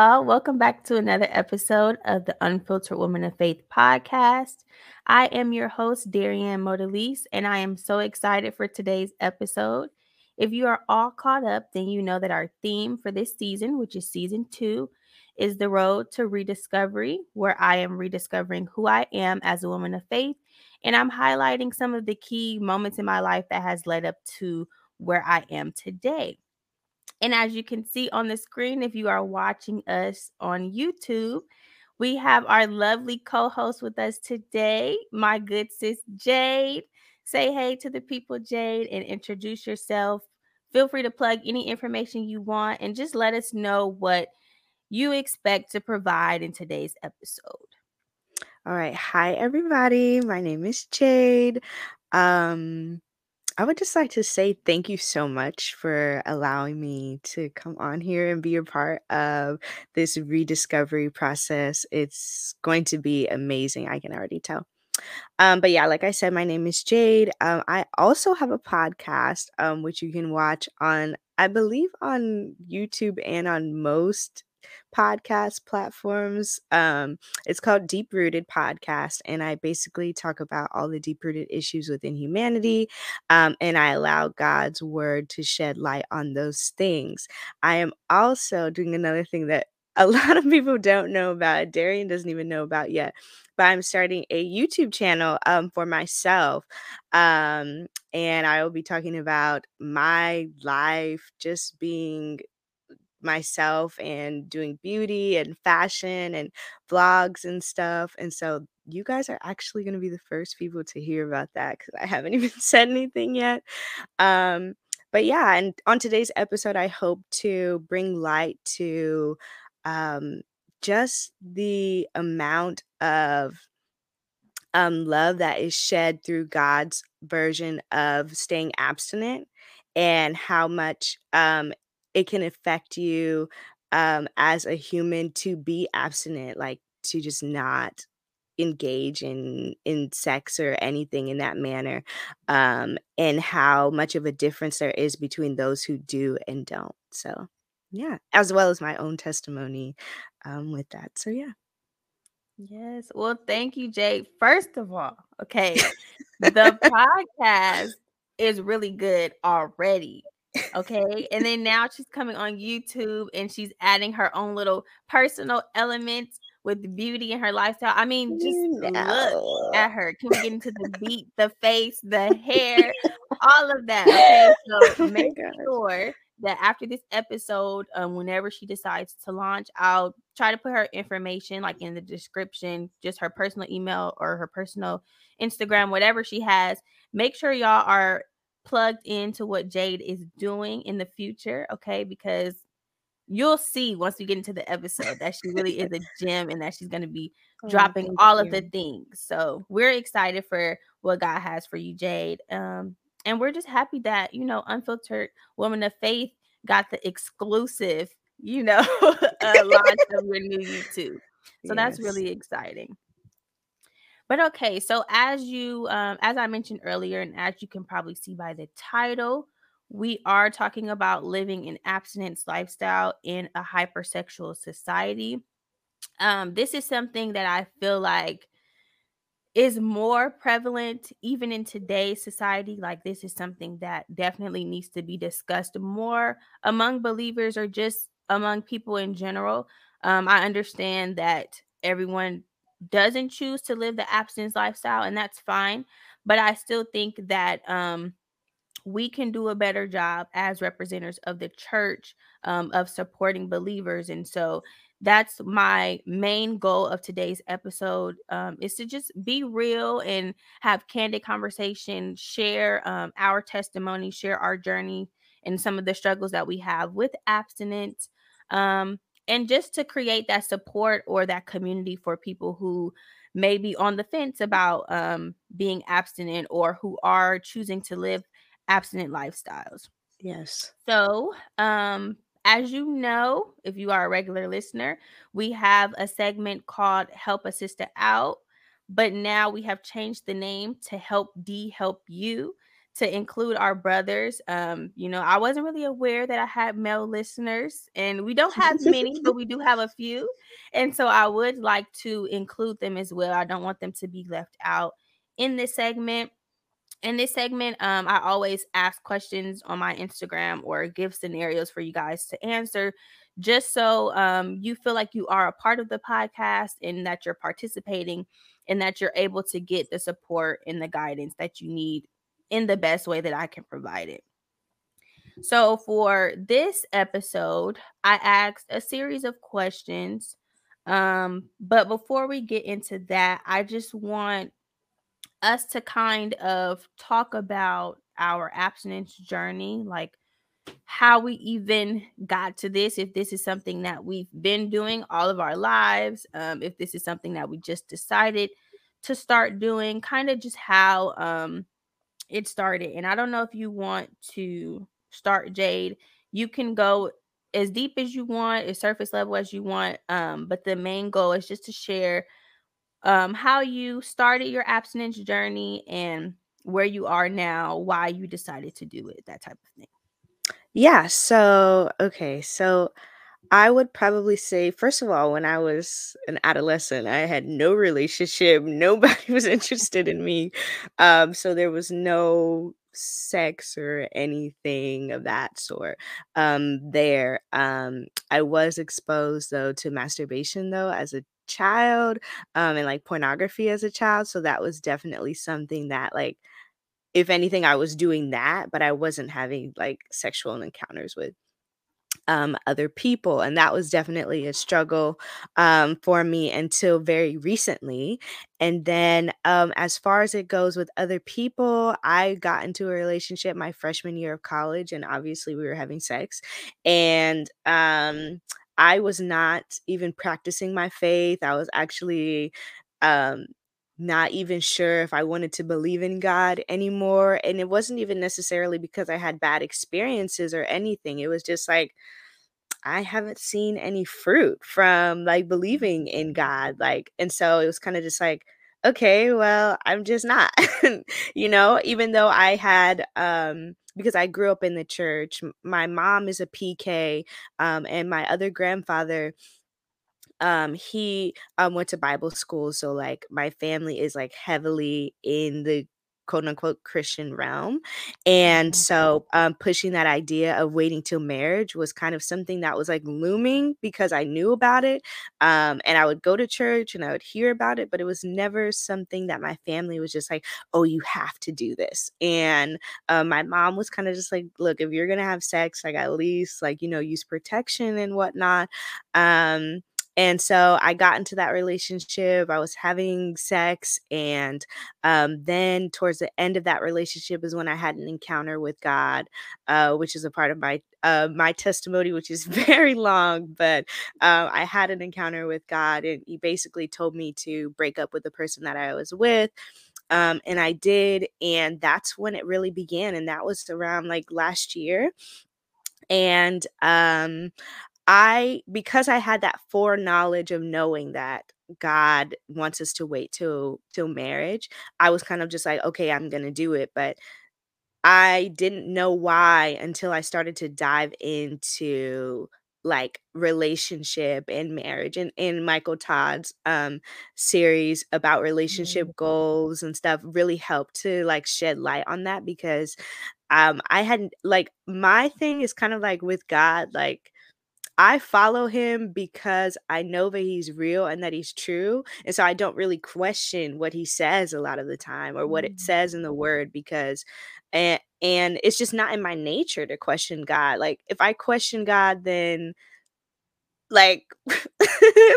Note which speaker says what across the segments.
Speaker 1: y'all. Welcome back to another episode of the Unfiltered Woman of Faith podcast. I am your host, Dariann Modalise, and I am so excited for today's episode. If you are all caught up, then you know that our theme for this season, which is season two, is the road to rediscovery, where I am rediscovering who I am as a woman of faith. And I'm highlighting some of the key moments in my life that has led up to where I am today. And as you can see on the screen, if you are watching us on YouTube, we have our lovely co host with us today, my good sis Jayde. Say hey to the people, Jayde, and introduce yourself. Feel free to plug any information you want and just let us know what you expect to provide in today's episode.
Speaker 2: All right. Hi, everybody. My name is Jayde. Um, I would just like to say thank you so much for allowing me to come on here and be a part of this rediscovery process. It's going to be amazing. I can already tell. Um, but yeah, like I said, my name is Jayde. Um, I also have a podcast, um, which you can watch on, I believe, on YouTube and on most podcast platforms. Um, it's called Deep Rooted Podcast, and I basically talk about all the deep rooted issues within humanity, um, and I allow God's word to shed light on those things. I am also doing another thing that a lot of people don't know about. Dariann doesn't even know about yet. But I'm starting a YouTube channel um, for myself. Um, and I will be talking about my life just being myself and doing beauty and fashion and vlogs and stuff. And so you guys are actually going to be the first people to hear about that because I haven't even said anything yet. Um, but yeah, and on today's episode, I hope to bring light to um, just the amount of um, love that is shed through God's version of staying abstinent and how much um, it can affect you um, as a human to be abstinent, like to just not engage in in sex or anything in that manner um and how much of a difference there is between those who do and don't. So yeah as well as my own testimony um with that. So yeah.
Speaker 1: Yes. Well thank you Jayde first of all okay the podcast is really good already Okay. and then now she's coming on YouTube and she's adding her own little personal elements with beauty and her lifestyle. I mean, just look at her. Can we get into the beat, the face, the hair, all of that? Okay. So oh make sure that after this episode, um, whenever she decides to launch, I'll try to put her information like in the description, just her personal email or her personal Instagram, whatever she has. Make sure y'all are plugged into what Jayde is doing in the future, okay? Because you'll see once we get into the episode that she really is a gem and that she's going to be oh, dropping all you. of the things. So we're excited for what God has for you, Jayde. Um, and we're just happy that you know, unfiltered woman of faith got the exclusive, you know, uh, launch of your new YouTube. So yes. that's really exciting. But okay, so as you um, as I mentioned earlier, and as you can probably see by the title, we are talking about living an abstinence lifestyle in a hypersexual society. Um, this is something that I feel like is more prevalent even in today's society. Like, this is something that definitely needs to be discussed more among believers or just among people in general. Um, I understand that everyone doesn't choose to live the abstinence lifestyle, and that's fine. But I still think that um, we can do a better job as representatives of the church um, of supporting believers. And so that's my main goal of today's episode um, is to just be real and have candid conversation, share um, our testimony, share our journey and some of the struggles that we have with abstinence. Um, and just to create that support or that community for people who may be on the fence about um, being abstinent or who are choosing to live abstinent lifestyles.
Speaker 2: Yes.
Speaker 1: So, um, as you know, if you are a regular listener, we have a segment called Help a Sister Out, but now we have changed the name to Help D Help You. To include our brothers. Um, you know, I wasn't really aware that I had male listeners, and we don't have many, but we do have a few. And so I would like to include them as well. I don't want them to be left out in this segment. In this segment, um, I always ask questions on my Instagram or give scenarios for you guys to answer, just so um, you feel like you are a part of the podcast and that you're participating and that you're able to get the support and the guidance that you need in the best way that I can provide it. So, for this episode, I asked a series of questions. Um, but before we get into that, I just want us to kind of talk about our abstinence journey, like how we even got to this, if this is something that we've been doing all of our lives, um, if this is something that we just decided to start doing, kind of just how um it started. And I don't know if you want to start Jayde. You can go as deep as you want, as surface level as you want. Um, but the main goal is just to share um how you started your abstinence journey and where you are now, why you decided to do it, that type of thing.
Speaker 2: Yeah, so okay, so I would probably say, first of all, when I was an adolescent, I had no relationship. Nobody was interested in me. Um, so there was no sex or anything of that sort um there um i was exposed though to masturbation though as a child um and like pornography as a child so that was definitely something that like if anything i was doing that but i wasn't having like sexual encounters with um, other people. And that was definitely a struggle um, for me until very recently. And then, um, as far as it goes with other people, I got into a relationship my freshman year of college, and obviously we were having sex. And um, I was not even practicing my faith. I was actually um not even sure if I wanted to believe in God anymore. And it wasn't even necessarily because I had bad experiences or anything. It was just like, I haven't seen any fruit from like believing in God. Like, and so it was kind of just like, okay, well, I'm just not, you know, even though I had, um, because I grew up in the church, my mom is a PK, um, and my other grandfather, um he um went to bible school so like my family is like heavily in the quote unquote Christian realm. And mm-hmm. so um, pushing that idea of waiting till marriage was kind of something that was like looming because I knew about it. Um, and I would go to church and I would hear about it, but it was never something that my family was just like, oh, you have to do this. And uh, my mom was kind of just like, look, if you're going to have sex, like at least like, you know, use protection and whatnot. Um, and so I got into that relationship. I was having sex. And um, then towards the end of that relationship is when I had an encounter with God, uh, which is a part of my uh, my testimony, which is very long. But uh, I had an encounter with God, and He basically told me to break up with the person that I was with. Um, and I did. And that's when it really began. And that was around like last year and um I because I had that foreknowledge of knowing that God wants us to wait till till marriage, I was kind of just like, okay, I'm gonna do it. But I didn't know why until I started to dive into like relationship and marriage and in Michael Todd's um series about relationship mm-hmm. goals and stuff really helped to like shed light on that because um I hadn't like my thing is kind of like with God like I follow him because I know that he's real and that he's true. And so I don't really question what he says a lot of the time or what it mm. says in the word because and and it's just not in my nature to question God. Like if I question God then like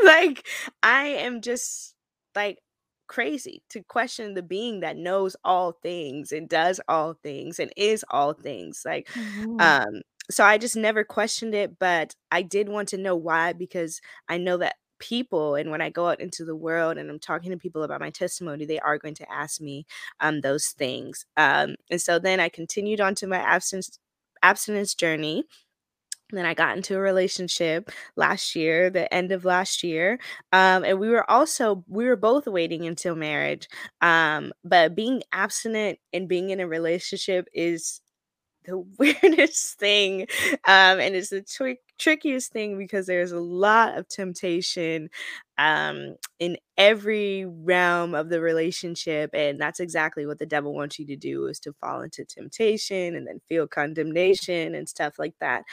Speaker 2: like I am just like crazy to question the being that knows all things and does all things and is all things like mm-hmm. um so I just never questioned it, but I did want to know why because I know that people and when I go out into the world and I'm talking to people about my testimony, they are going to ask me um those things. Um and so then I continued on to my abstinence abstinence journey then I got into a relationship last year, the end of last year. Um, and we were also we were both waiting until marriage. Um, but being abstinent and being in a relationship is the weirdest thing. Um, and it's the trick trickiest thing because there's a lot of temptation um in every realm of the relationship and that's exactly what the devil wants you to do is to fall into temptation and then feel condemnation and stuff like that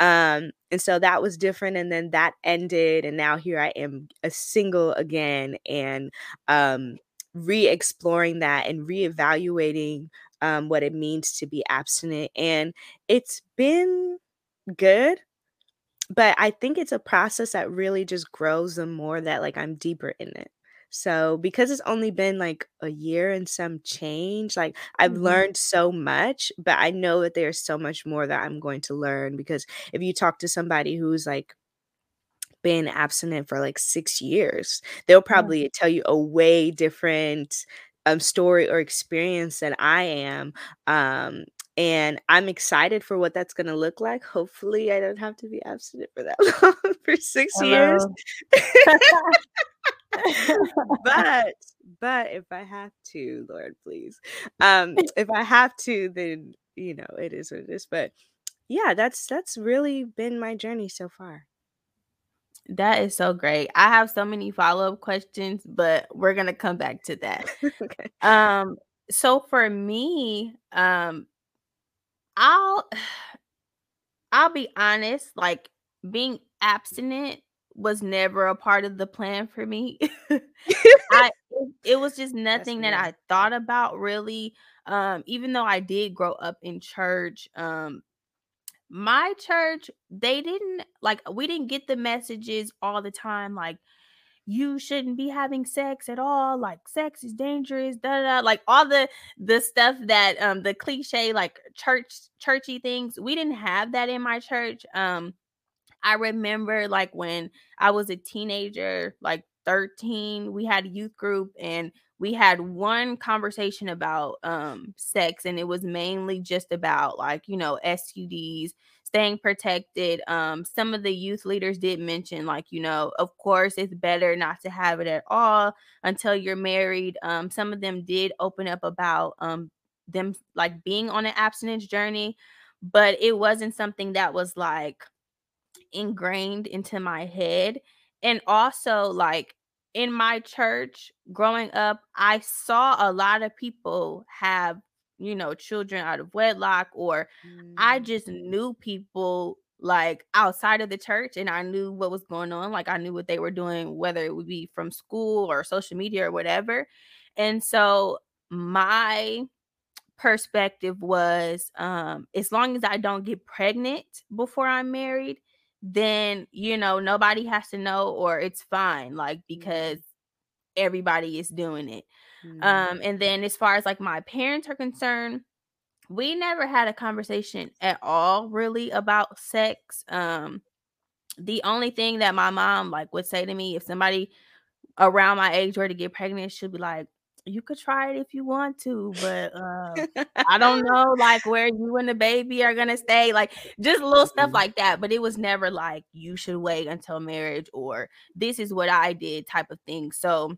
Speaker 2: um and so that was different and then that ended and now here I am a single again and um re-exploring that and re-evaluating um, what it means to be abstinent and it's been good but I think it's a process that really just grows the more that like I'm deeper in it. So because it's only been like a year and some change, like I've
Speaker 1: Mhm.
Speaker 2: learned so much, but I know that there's so much more that I'm going to learn because if you talk to somebody who's like been abstinent for like 6 years, they'll
Speaker 1: Yeah.
Speaker 2: probably tell you a way different um story or experience than I am. Um and I'm excited for what that's gonna look like. Hopefully, I don't have to be abstinent for that long, for 6 years. But but if I have to, Lord, please. Um, if I have to, then, you know, it is what it is. But yeah, that's that's really been my journey so far.
Speaker 1: That is so great. I have so many follow-up questions, but we're gonna come back to that.
Speaker 2: Okay.
Speaker 1: Um, so for me, um, I'll I'll be honest, like being abstinent was never a part of the plan for me. I it, was just nothing that. I thought about really. Um, even though I did grow up in church, um, my church, they didn't like we didn't get the messages all the time, like you shouldn't be having sex at all like sex is dangerous da da da," like all the the stuff that um the cliche like church churchy things we didn't have that in my church um I remember like when I was a teenager, like 13, we had a youth group and we had one conversation about um sex and it was mainly just about like, you know, STDs, staying protected. Um some of the youth leaders did mention like, you know, of course it's better not to have it at all until you're married. Um some of them did open up about um them like being on an abstinence journey, but it wasn't something that was like ingrained into my head. And also, like in my church growing up, I saw a lot of people have, you know, children out of wedlock, or I
Speaker 2: Mm,
Speaker 1: just knew people like outside of the church and I knew what was going on. Like I knew what they were doing, whether it would be from school or social media or whatever. And so my perspective was um as long as I don't get pregnant before I'm married, then you know nobody has to know or it's fine like because
Speaker 2: mm,
Speaker 1: everybody is doing it.
Speaker 2: mm,
Speaker 1: Um and then as far as like my parents are concerned, we never had a conversation at all really about sex. Um the only thing that my mom like would say to me if somebody around my age were to get pregnant, she'll be like, "You could try it if you want to, but, uh, I don't know, like, where you and the baby are gonna stay," like, just little stuff
Speaker 2: mm,
Speaker 1: like that, but it was never like, "You should wait until marriage," or, "This is what I did," type of thing, so,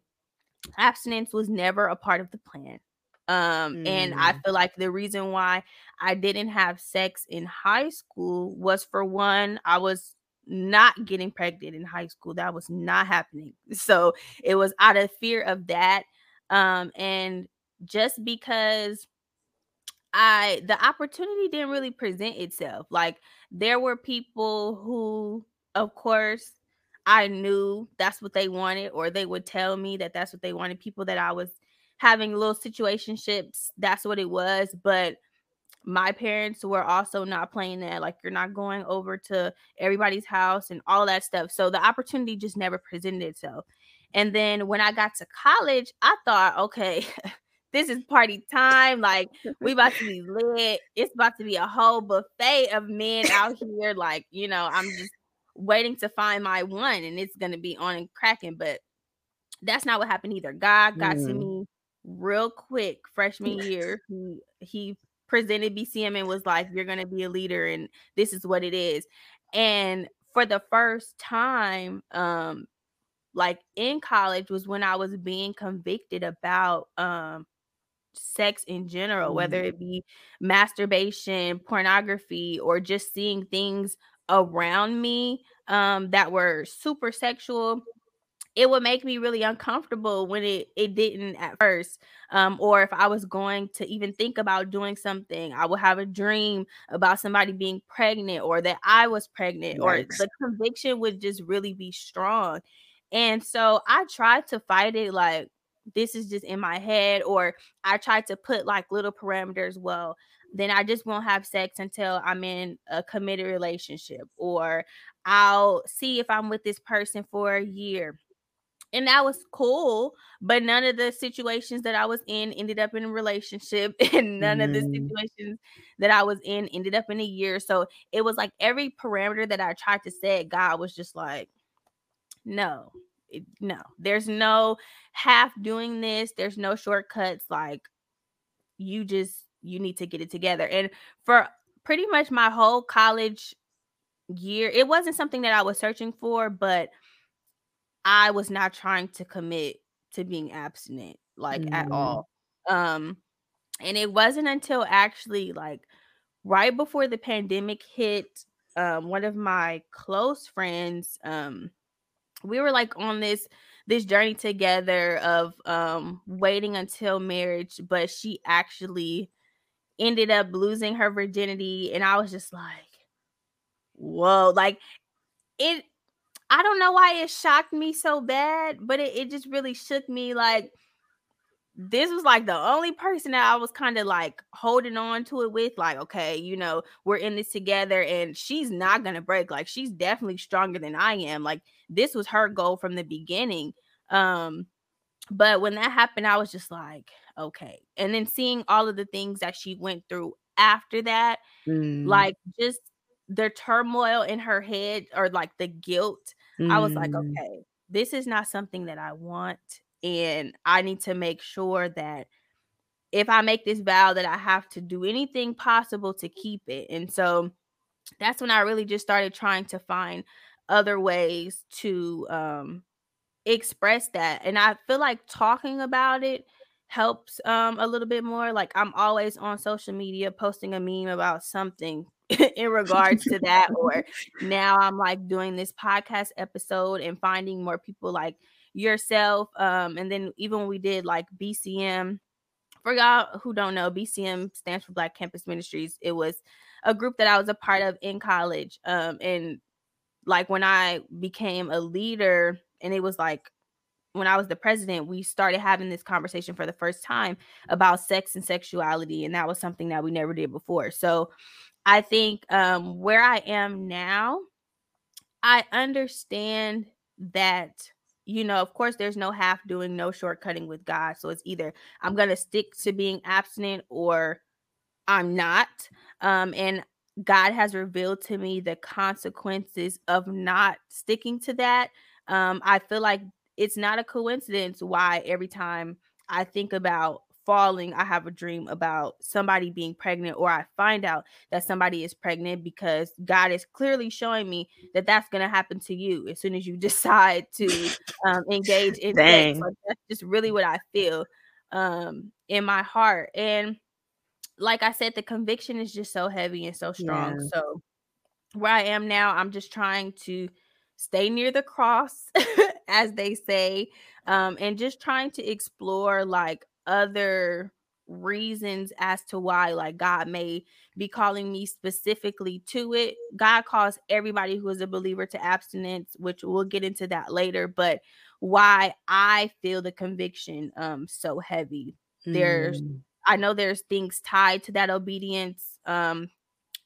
Speaker 1: abstinence was never a part of the plan, um, and I
Speaker 2: mm,
Speaker 1: feel like the reason why I didn't have sex in high school was, for one, I was not getting pregnant in high school, that was not happening, so, it was out of fear of that, um, and just because I the opportunity didn't really present itself. Like there were people who, of course, I knew that's what they wanted, or they would tell me that that's what they wanted. People that I was having little situationships, that's what it was. But my parents were also not playing that. Like you're not going over to everybody's house and all that stuff. So the opportunity just never presented itself. And then when I got to college, I thought, okay, this is party time. Like we about to be lit. It's about to be a whole buffet of men out here. Like, you know, I'm just waiting to find my one and it's gonna be on and cracking. But that's not what happened either. God got to
Speaker 2: mm,
Speaker 1: me real quick freshman year. He he presented BCM and was like, You're gonna be a leader and this is what it is. And for the first time, um, like in college was when I was being convicted about um sex in general, whether it be masturbation, pornography, or just seeing things around me um that were super sexual it would make me really uncomfortable when it it didn't at first um or if i was going to even think about doing something i would have a dream about somebody being pregnant or that i was pregnant Yikes. or the conviction would just really be strong and so i tried to fight it like this is just in my head or i tried to put like little parameters well then I just won't have sex until I'm in a committed relationship, or I'll see if I'm with this person for a year and that was cool but none of the situations that i was in ended up in a relationship and none mm. of the mm. situations that i was in ended up in a year so it was like every parameter that i tried to set god was just like no it, no there's no half doing this there's no shortcuts like you just you need to get it together and for pretty much my whole college year it wasn't something that i was searching for but I was not trying to commit to being abstinent like mm. at all. Um and it wasn't until actually like right before the pandemic hit um one of my close friends um we were like on this this journey together of um waiting until marriage but she actually ended up losing her virginity and I was just like whoa like it I don't know why it shocked me so bad, but it, it just really shook me. Like, this was like the only person that I was kind of like holding on to it with. Like, okay, you know, we're in this together and she's not going to break. Like, she's definitely stronger than I am. Like, this was her goal from the beginning. Um, but when that happened, I was just like, okay. And then seeing all of the things that she went through after that, mm. like just the turmoil in her head or like the guilt, mm. I was like, mm. okay, this is not something that I want. And I need to make sure that if I make this vow that I have to do anything possible to keep it. And so that's when I really just started trying to find other ways to um express that. And I feel like talking about it helps um a little bit more. Like I'm always on social media posting a meme about something in regards to that or now i'm like doing this podcast episode and finding more people like yourself um and then even when we did like bcm for y'all who don't know bcm stands for black campus ministries it was a group that i was a part of in college um and like when i became a leader and it was like when I was the president, we started having this conversation for the first time about sex and sexuality. And that was something that we never did before. So I think um, where I am now, I understand that, you know, of course, there's no half doing, no shortcutting with God. So it's either I'm going to stick to being abstinent or I'm not. Um, and God has revealed to me the consequences of not sticking to that. Um, I feel like it's not a coincidence why every time I think about falling, I have a dream about somebody being pregnant, or I find out that somebody is pregnant because God is clearly showing me that that's going to happen to you as soon as you decide to um, engage in sex. Like, that's just really what I feel um, in my heart. And like I said, the conviction is just so heavy and so strong. Yeah. So where I am now, I'm just trying to stay near the cross, as they say, um, and just trying to explore like other reasons as to why like God may be calling me specifically to it. God calls everybody who is a believer to abstinence, which we'll get into that later, but why I feel the conviction um so heavy. There's mm. I know there's things tied to that obedience um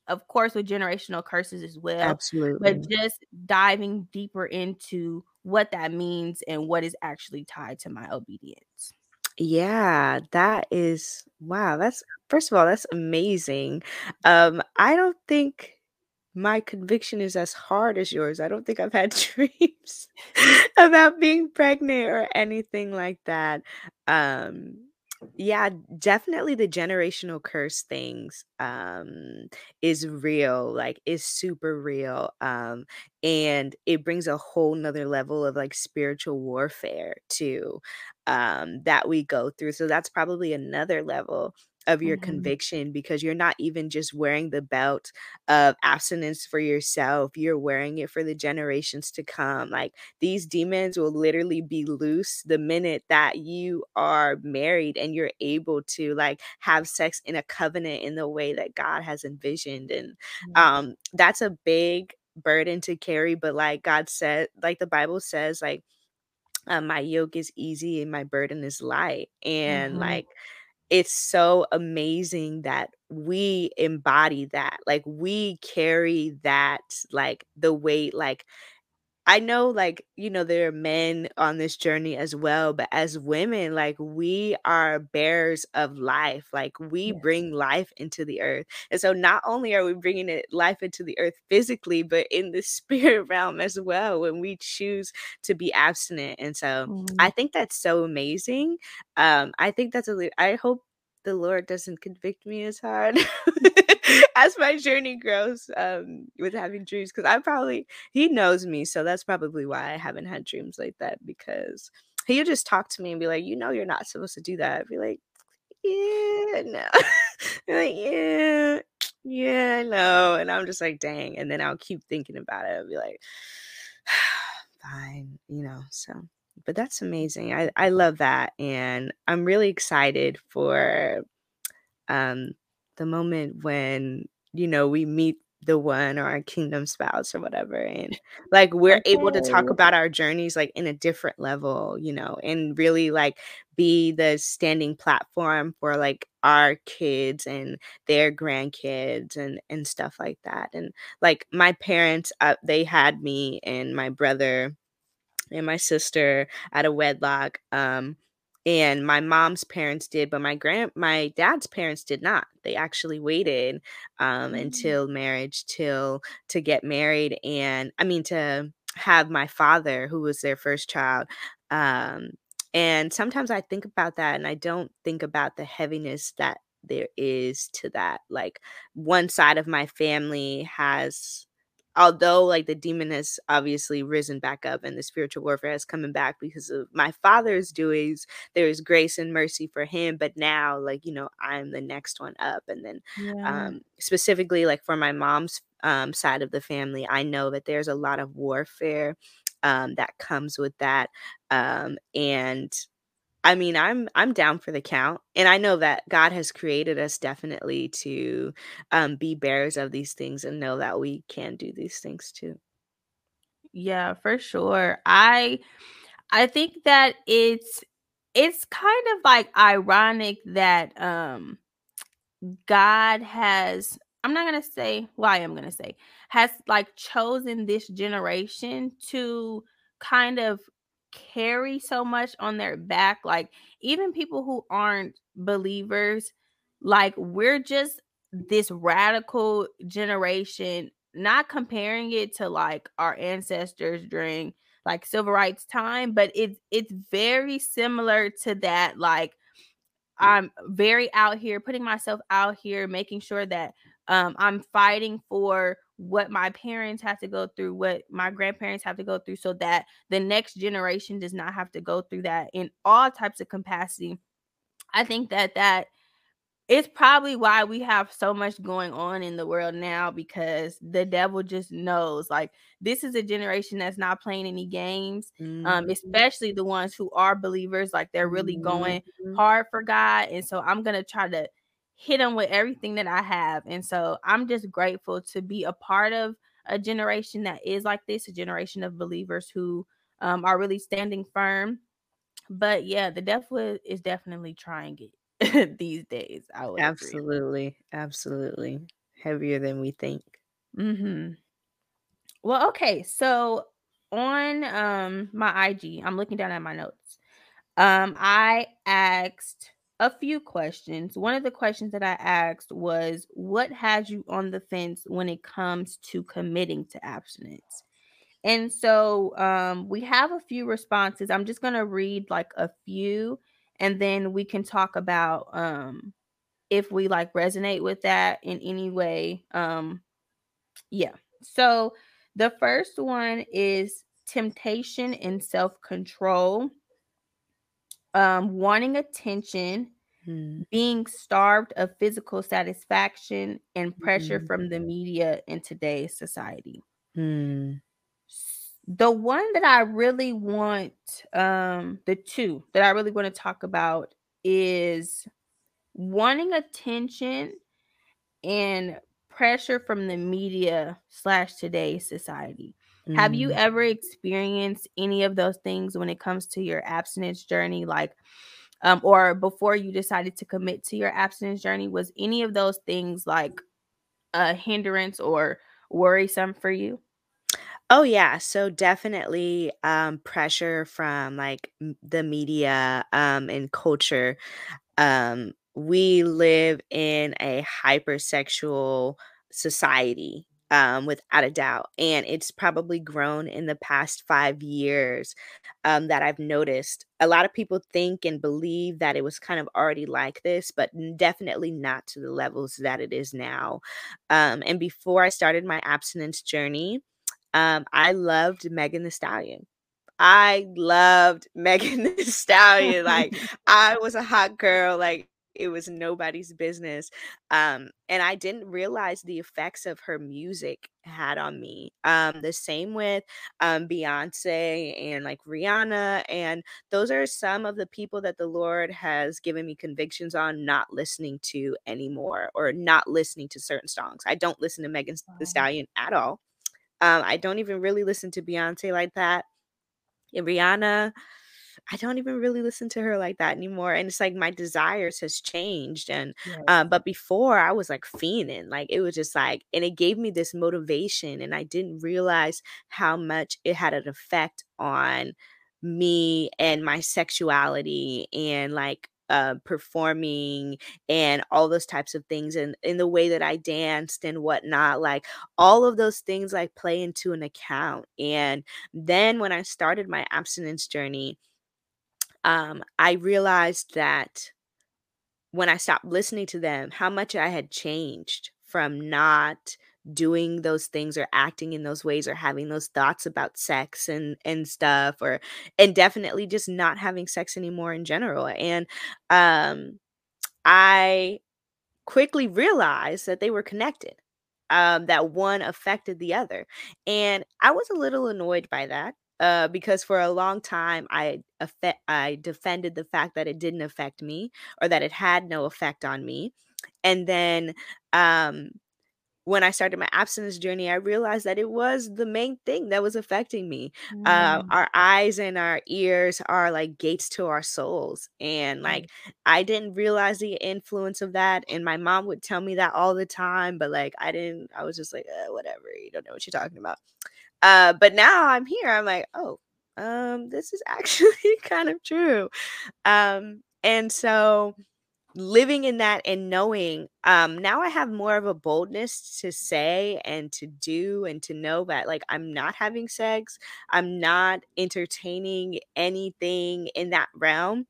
Speaker 1: of course with generational curses as well.
Speaker 2: Absolutely.
Speaker 1: But just diving deeper into what that means and what is actually tied to my obedience.
Speaker 2: Yeah, that is wow, that's first of all, that's amazing. Um, I don't think my conviction is as hard as yours. I don't think I've had dreams about being pregnant or anything like that. Um, Yeah, definitely the generational curse things um is real, like is super real. Um and it brings a whole nother level of like spiritual warfare too um that we go through. So that's probably another level of your
Speaker 1: Mhm.
Speaker 2: conviction because you're not even just wearing the belt of abstinence for yourself, you're wearing it for the generations to come. Like these demons will literally be loose the minute that you are married and you're able to like have sex in a covenant in the way that God has envisioned and
Speaker 1: Yeah.
Speaker 2: um that's a big burden to carry but like God said like the Bible says like uh, my yoke is easy and my burden is light and
Speaker 1: Mhm.
Speaker 2: like it's so amazing that we embody that like we carry that like the weight like I know, like, you know, there are men on this journey as well, but as women, like, we are bearers of life. Like, we
Speaker 1: Yes.
Speaker 2: bring life into the earth. And so, not only are we bringing it life into the earth physically, but in the spirit realm as well when we choose to be abstinent. And so, I
Speaker 1: Mhm.
Speaker 2: think that's so amazing. Um, I think that's a, I hope the Lord doesn't convict me as hard as my journey grows um, with having dreams because I probably he knows me, so that's probably why I haven't had dreams like that because he'll just talk to me and be like, "You know, you're not supposed to do that." I'd be like, "Yeah, no." Be like, "Yeah, yeah, I know," and I'm just like, "Dang," and then I'll keep thinking about it. I'll be like, "Fine," you know. So, but that's amazing. I I love that, and I'm really excited for um, the moment when, you know, we meet the one or our kingdom spouse or whatever, and, like, we're able to talk about our journeys, like, in a different level, you know, and really, like, be the standing platform for, like, our kids and their grandkids and and stuff like that, and, like, my parents, uh, they had me and my brother and my sister out of wedlock. Um, and my mom's parents did, but my grand my dad's parents did not. They actually waited um
Speaker 1: Mm.
Speaker 2: until marriage till to get married and I mean to have my father who was their first child. Um and sometimes I think about that and I don't think about the heaviness that there is to that. Like one side of my family has although like the demon has obviously risen back up and the spiritual warfare has coming back because of my father's doings there is grace and mercy for him but now like you know i'm the next one up and then
Speaker 1: Yeah.
Speaker 2: um specifically like for my mom's um side of the family i know that there's a lot of warfare um that comes with that um and I mean, I'm I'm down for the count, and I know that God has created us definitely to, um, be bearers of these things and know that we can do these things too.
Speaker 1: Yeah, for sure. I I think that it's it's kind of like ironic that um God has I'm not to say well I am to say has like chosen this generation to kind of carry so much on their back like even people who aren't believers like we're just this radical generation not comparing it to like our ancestors during like civil rights time but it's it's very similar to that like I'm very out here putting myself out here, making sure that um, I'm fighting for what my parents have to go through, what my grandparents have to go through, so that the next generation does not have to go through that in all types of capacity. I think that that it's probably why we have so much going on in the world now because the devil just knows like this is a generation that's not playing any games um
Speaker 2: Mhm,
Speaker 1: especially the ones who are believers like they're really going
Speaker 2: mhm.
Speaker 1: hard for God and so I'm to try to hit them with everything that I have and so I'm just grateful to be a part of a generation that is like this a generation of believers who um, are really standing firm but yeah the devil is definitely trying it these days I would agree
Speaker 2: Absolutely, absolutely. Heavier than we think.
Speaker 1: Mhm. Well, okay. So on um my IG, I'm looking down at my notes. Um I asked a few questions. One of the questions that I asked was what has you on the fence when it comes to committing to abstinence? And so um we have a few responses. I'm just going to read like a few and then we can talk about um if we like resonate with that in any way. Um yeah. So the first one is temptation and self-control. Um wanting attention,
Speaker 2: Mm,
Speaker 1: being starved of physical satisfaction and pressure
Speaker 2: mm,
Speaker 1: from the media in today's society.
Speaker 2: mm,
Speaker 1: The one that I really want, um, the two that I really want to talk about is wanting attention and pressure from the media slash today's society. Have you
Speaker 2: mm.
Speaker 1: ever experienced any of those things when it comes to your abstinence journey? Like, um, or before you decided to commit to your abstinence journey, was any of those things like a hindrance or worrisome for you?
Speaker 2: Oh yeah, so definitely um pressure from like m- the media um and culture. Um we live in a hypersexual society um without a doubt and it's probably grown in the past 5 years um that I've noticed. A lot of people think and believe that it was kind of already like this, but definitely not to the levels that it is now. Um and before I started my abstinence journey, um, I loved Megan Thee Stallion. I loved Megan Thee Stallion. Like I was a hot girl. Like it was nobody's business. Um, and I didn't realize the effects of her music had on me. Um, the same with um Beyonce and like Rihanna. And those are some of the people that the Lord has given me convictions on not listening to anymore or not listening to certain songs. I don't listen to Megan Thee
Speaker 1: Wow.
Speaker 2: Stallion at all um, I don't even really listen to Beyonce like that. And Rihanna, I don't even really listen to her like that anymore. And it's like my desires has changed. And um,
Speaker 1: Yes.
Speaker 2: but before I was like fiending. Like it was just like, and it gave me this motivation. And I didn't realize how much it had an effect on me and my sexuality and like uh, performing and all those types of things and in the way that I danced and whatnot. Like all of those things like play into an account. And then when I started my abstinence journey, um, I realized that when I stopped listening to them, how much I had changed from not doing those things or acting in those ways or having those thoughts about sex and and stuff or and definitely just not having sex anymore in general and um I quickly realized that they were connected, um, that one affected the other. And I was a little annoyed by that uh, because for a long time I, affe- I defended the fact that it didn't affect me or that it had no effect on me. And then um, when I started my abstinence journey, I realized that it was the main thing that was affecting me. Uh,
Speaker 1: Mm,
Speaker 2: our eyes and our ears are like gates to our souls. And like, I didn't realize the influence of that. And my mom would tell me that all the time, but like, I didn't, I was just like, uh, whatever, you don't know what you're talking about. Uh, but now I'm here. I'm like, oh, um, this is actually kind of true. Um, and so, living in that and knowing um now i have more of a boldness to say and to do and to know that like i'm not having sex i'm not entertaining anything in that realm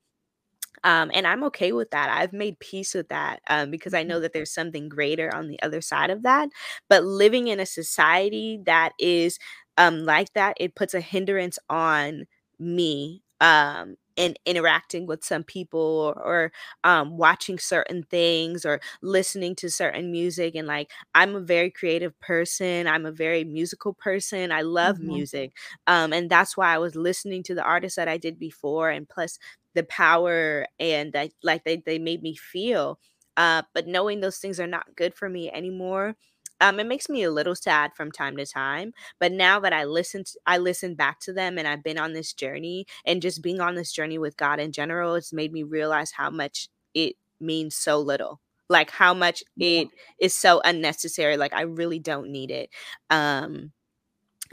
Speaker 2: um, and I'm okay with that. I've made peace with that um, because I know that there's something greater on the other side of that. But living in a society that is um, like that, it puts a hindrance on me um, in interacting with some people or, or um, watching certain things or listening to certain music. And like, I'm a very creative person, I'm a very musical person. I love
Speaker 1: Mhm.
Speaker 2: music. Um, and that's why I was listening to the artists that I did before. And plus, the power and I, like they, they made me feel uh but knowing those things are not good for me anymore um it makes me a little sad from time to time but now that i listen to, i listen back to them and i've been on this journey and just being on this journey with god in general it's made me realize how much it means so little like how much it is so unnecessary like i really don't need it um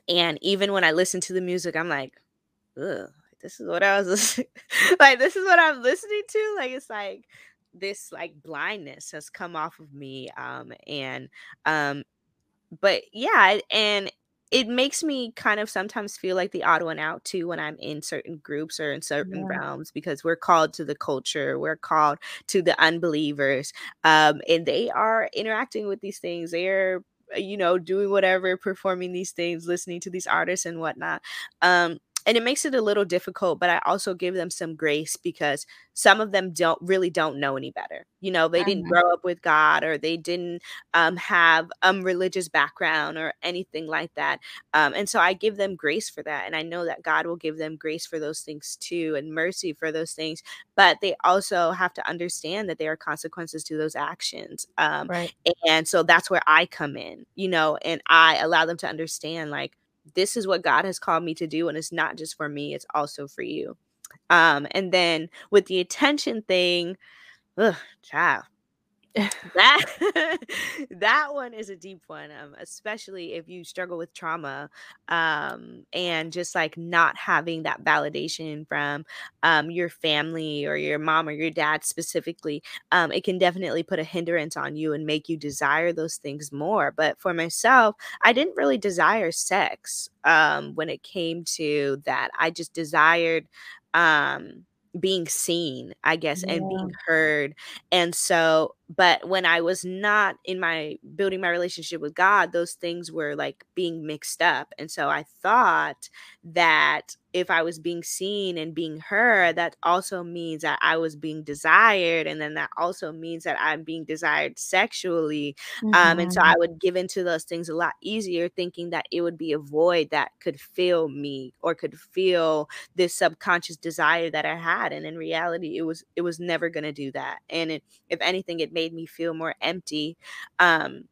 Speaker 2: and even when i listen to the music i'm like ugh, this is what I was listening like this is what I'm listening to. Like it's like this like blindness has come off of me. Um and um but yeah, and it makes me kind of sometimes feel like the odd one out too when I'm in certain groups or in certain
Speaker 1: Yeah.
Speaker 2: realms because we're called to the culture, we're called to the unbelievers, um, and they are interacting with these things. They're you know doing whatever, performing these things, listening to these artists and whatnot. Um, and it makes it a little difficult, but I also give them some grace because some of them don't really don't know any better. You know, they didn't grow up with God or they didn't um, have um religious background or anything like that. Um, and so I give them grace for that. And I know that God will give them grace for those things too and mercy for those things. But they also have to understand that there are consequences to those actions. Um,
Speaker 1: Right.
Speaker 2: and so that's where I come in, you know, and I allow them to understand like, this is what God has called me to do. And it's not just for me, it's also for you. Um, and then with the attention thing, ugh, child, that that one is a deep one, um, especially if you struggle with trauma, um, and just like not having that validation from um, your family or your mom or your dad specifically. Um, it can definitely put a hindrance on you and make you desire those things more. But for myself, I didn't really desire sex um, when it came to that. I just desired um being seen i guess and being heard and so, but when I was not in my building my relationship with God, those things were like being mixed up. And so I thought that if I was being seen and being heard, that also means that I was being desired. And then that also means that I'm being desired sexually. Um, and so I
Speaker 1: Mhm.
Speaker 2: would give into those things a lot easier, thinking that it would be a void that could fill me or could fill this subconscious desire that I had. And in reality, it was it was never gonna do that. And it if anything, it made me feel more empty. Um,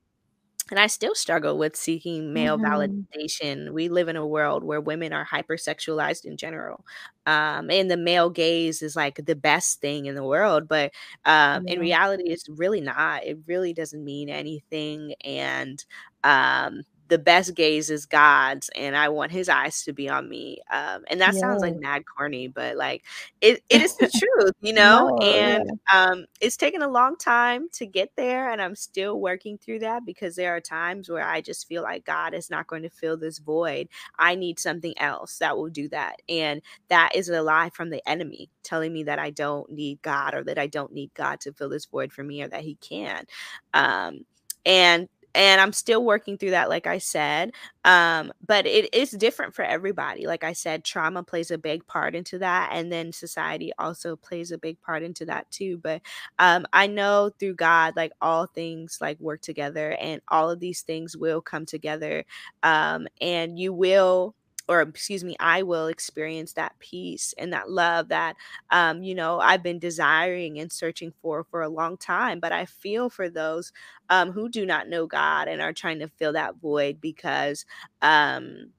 Speaker 2: and I still struggle with seeking male
Speaker 1: Mhm.
Speaker 2: validation. We live in a world where women are hypersexualized in general. Um, and the male gaze is like the best thing in the world. But um, in reality, it's really not. It really doesn't mean anything. And um, the best gaze is God's, and I want his eyes to be on me. Um, and that sounds like mad corny, but like it, it is the truth, you know?
Speaker 1: No,
Speaker 2: And
Speaker 1: yeah.
Speaker 2: um, it's taken a long time to get there, and I'm still working through that because there are times where I just feel like God is not going to fill this void. I need something else that will do that. And that is a lie from the enemy telling me that I don't need God or that I don't need God to fill this void for me or that he can. Um, and and I'm still working through that, like I said. Um, but it is different for everybody. Like I said, trauma plays a big part into that, and then society also plays a big part into that too. But um, I know through God, like all things like work together, and all of these things will come together, um, and you will. Or excuse me, I will experience that peace and that love that um, you know I've been desiring and searching for for a long time. But I feel for those um, who do not know God and are trying to fill that void because um,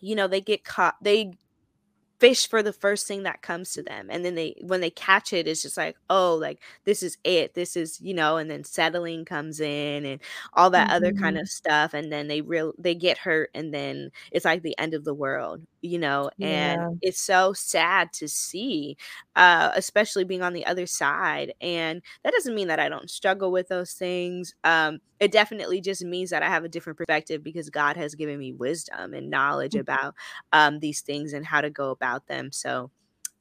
Speaker 2: you know they get caught. They fish for the first thing that comes to them and then they when they catch it it's just like oh like this is it this is you know and then settling comes in and all that other kind
Speaker 1: Mhm.
Speaker 2: of stuff and then they real they get hurt and then it's like the end of the world you know and
Speaker 1: Yeah.
Speaker 2: it's so sad to see uh especially being on the other side and that doesn't mean that I don't struggle with those things um it definitely just means that I have a different perspective because God has given me wisdom and knowledge about um, these things and how to go about them. So,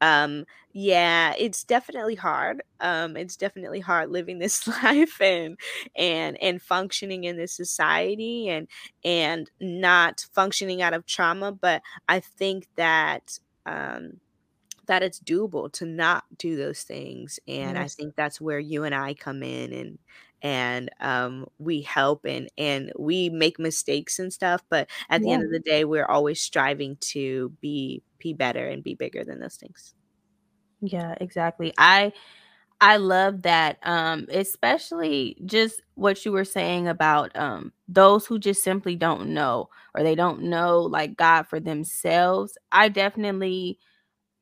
Speaker 2: um, yeah, it's definitely hard. Um, it's definitely hard living this life and and and functioning in this society and and not functioning out of trauma. But I think that um, that it's doable to not do those things, and I think that's where you and I come in and and um, we help and and we make mistakes and stuff, but at the
Speaker 1: Yeah.
Speaker 2: end of the day, we're always striving to be be better and be bigger than those things.
Speaker 1: Yeah, exactly. I I love that, um, especially just what you were saying about, um, those who just simply don't know or they don't know, like, God for themselves. I definitely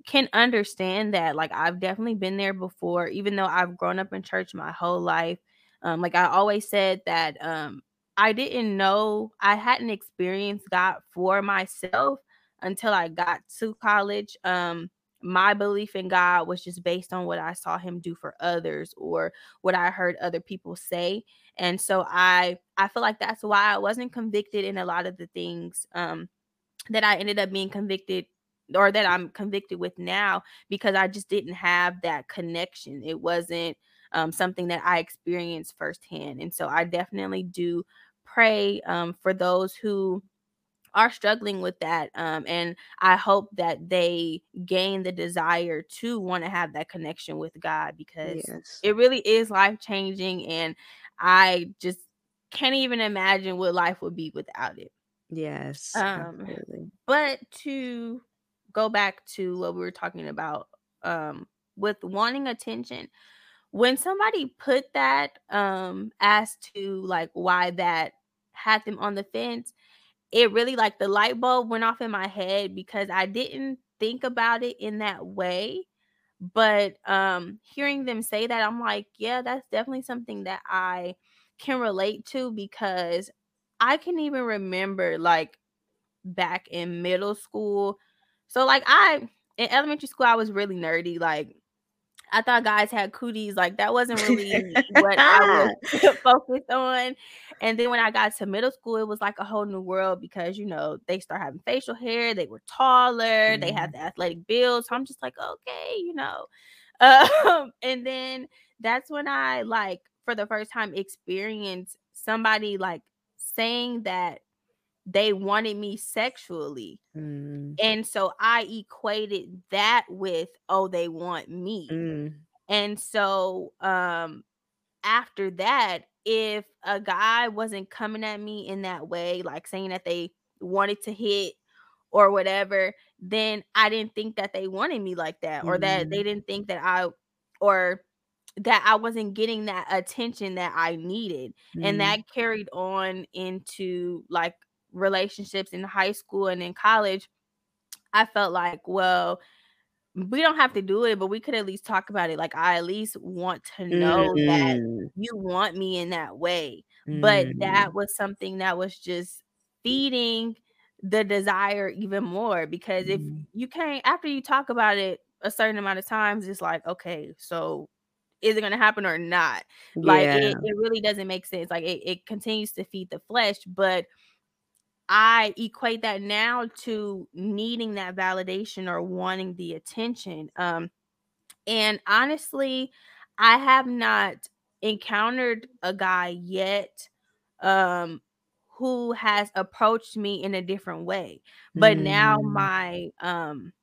Speaker 1: can understand that. Like, I've definitely been there before, even though I've grown up in church my whole life. Um, like I always said that, um, I didn't know I hadn't experienced God for myself until I got to college. Um, my belief in God was just based on what I saw him do for others or what I heard other people say. And so I I feel like that's why I wasn't convicted in a lot of the things um that I ended up being convicted or that I'm convicted with now because I just didn't have that connection. It wasn't um, something that I experienced firsthand. And so I definitely do pray um, for those who are struggling with that. Um, and I hope that they gain the desire to want to have that connection with God because yes. it really is life changing. And I just can't even imagine what life would be without it.
Speaker 2: Yes.
Speaker 1: Um, absolutely. but to go back to what we were talking about um, with wanting attention, when somebody put that um as to like why that had them on the fence, it really like the light bulb went off in my head because I didn't think about it in that way. But um hearing them say that, I'm like, yeah, that's definitely something that I can relate to because I can even remember like back in middle school. So like I in elementary school I was really nerdy. Like I thought guys had cooties. Like that wasn't really what I was focused on. And then when I got to middle school, it was like a whole new world because you know they start having facial hair. They were taller. Mm-hmm. They had the athletic build. So I'm just like, okay, you know. Um, and then that's when I like for the first time experienced somebody like saying that they wanted me sexually. Mm. And so I equated that with, oh, they want me. Mm. And so um after that, if a guy wasn't coming at me in that way, like saying that they wanted to hit or whatever, then I didn't think that they wanted me like that, or that they mm. didn't think that I or that I wasn't getting that attention that I needed. Mm. And that carried on into like relationships in high school and in college, I felt like, well, we don't have to do it, but we could at least talk about it. Like, I at least want to know mm-hmm. that you want me in that way. Mm-hmm. But that mm. was something that was just feeding the desire even more because if mm-hmm. you can't, after you talk about it a certain amount of times, it's like, okay, so is it going to happen or not? Yeah. Like, it, it really doesn't make sense. Like, it, it continues to feed the flesh, but I equate that now to needing that validation or wanting the attention. Um, and honestly, I have not encountered a guy yet um who has approached me in a different way. But mm. now my um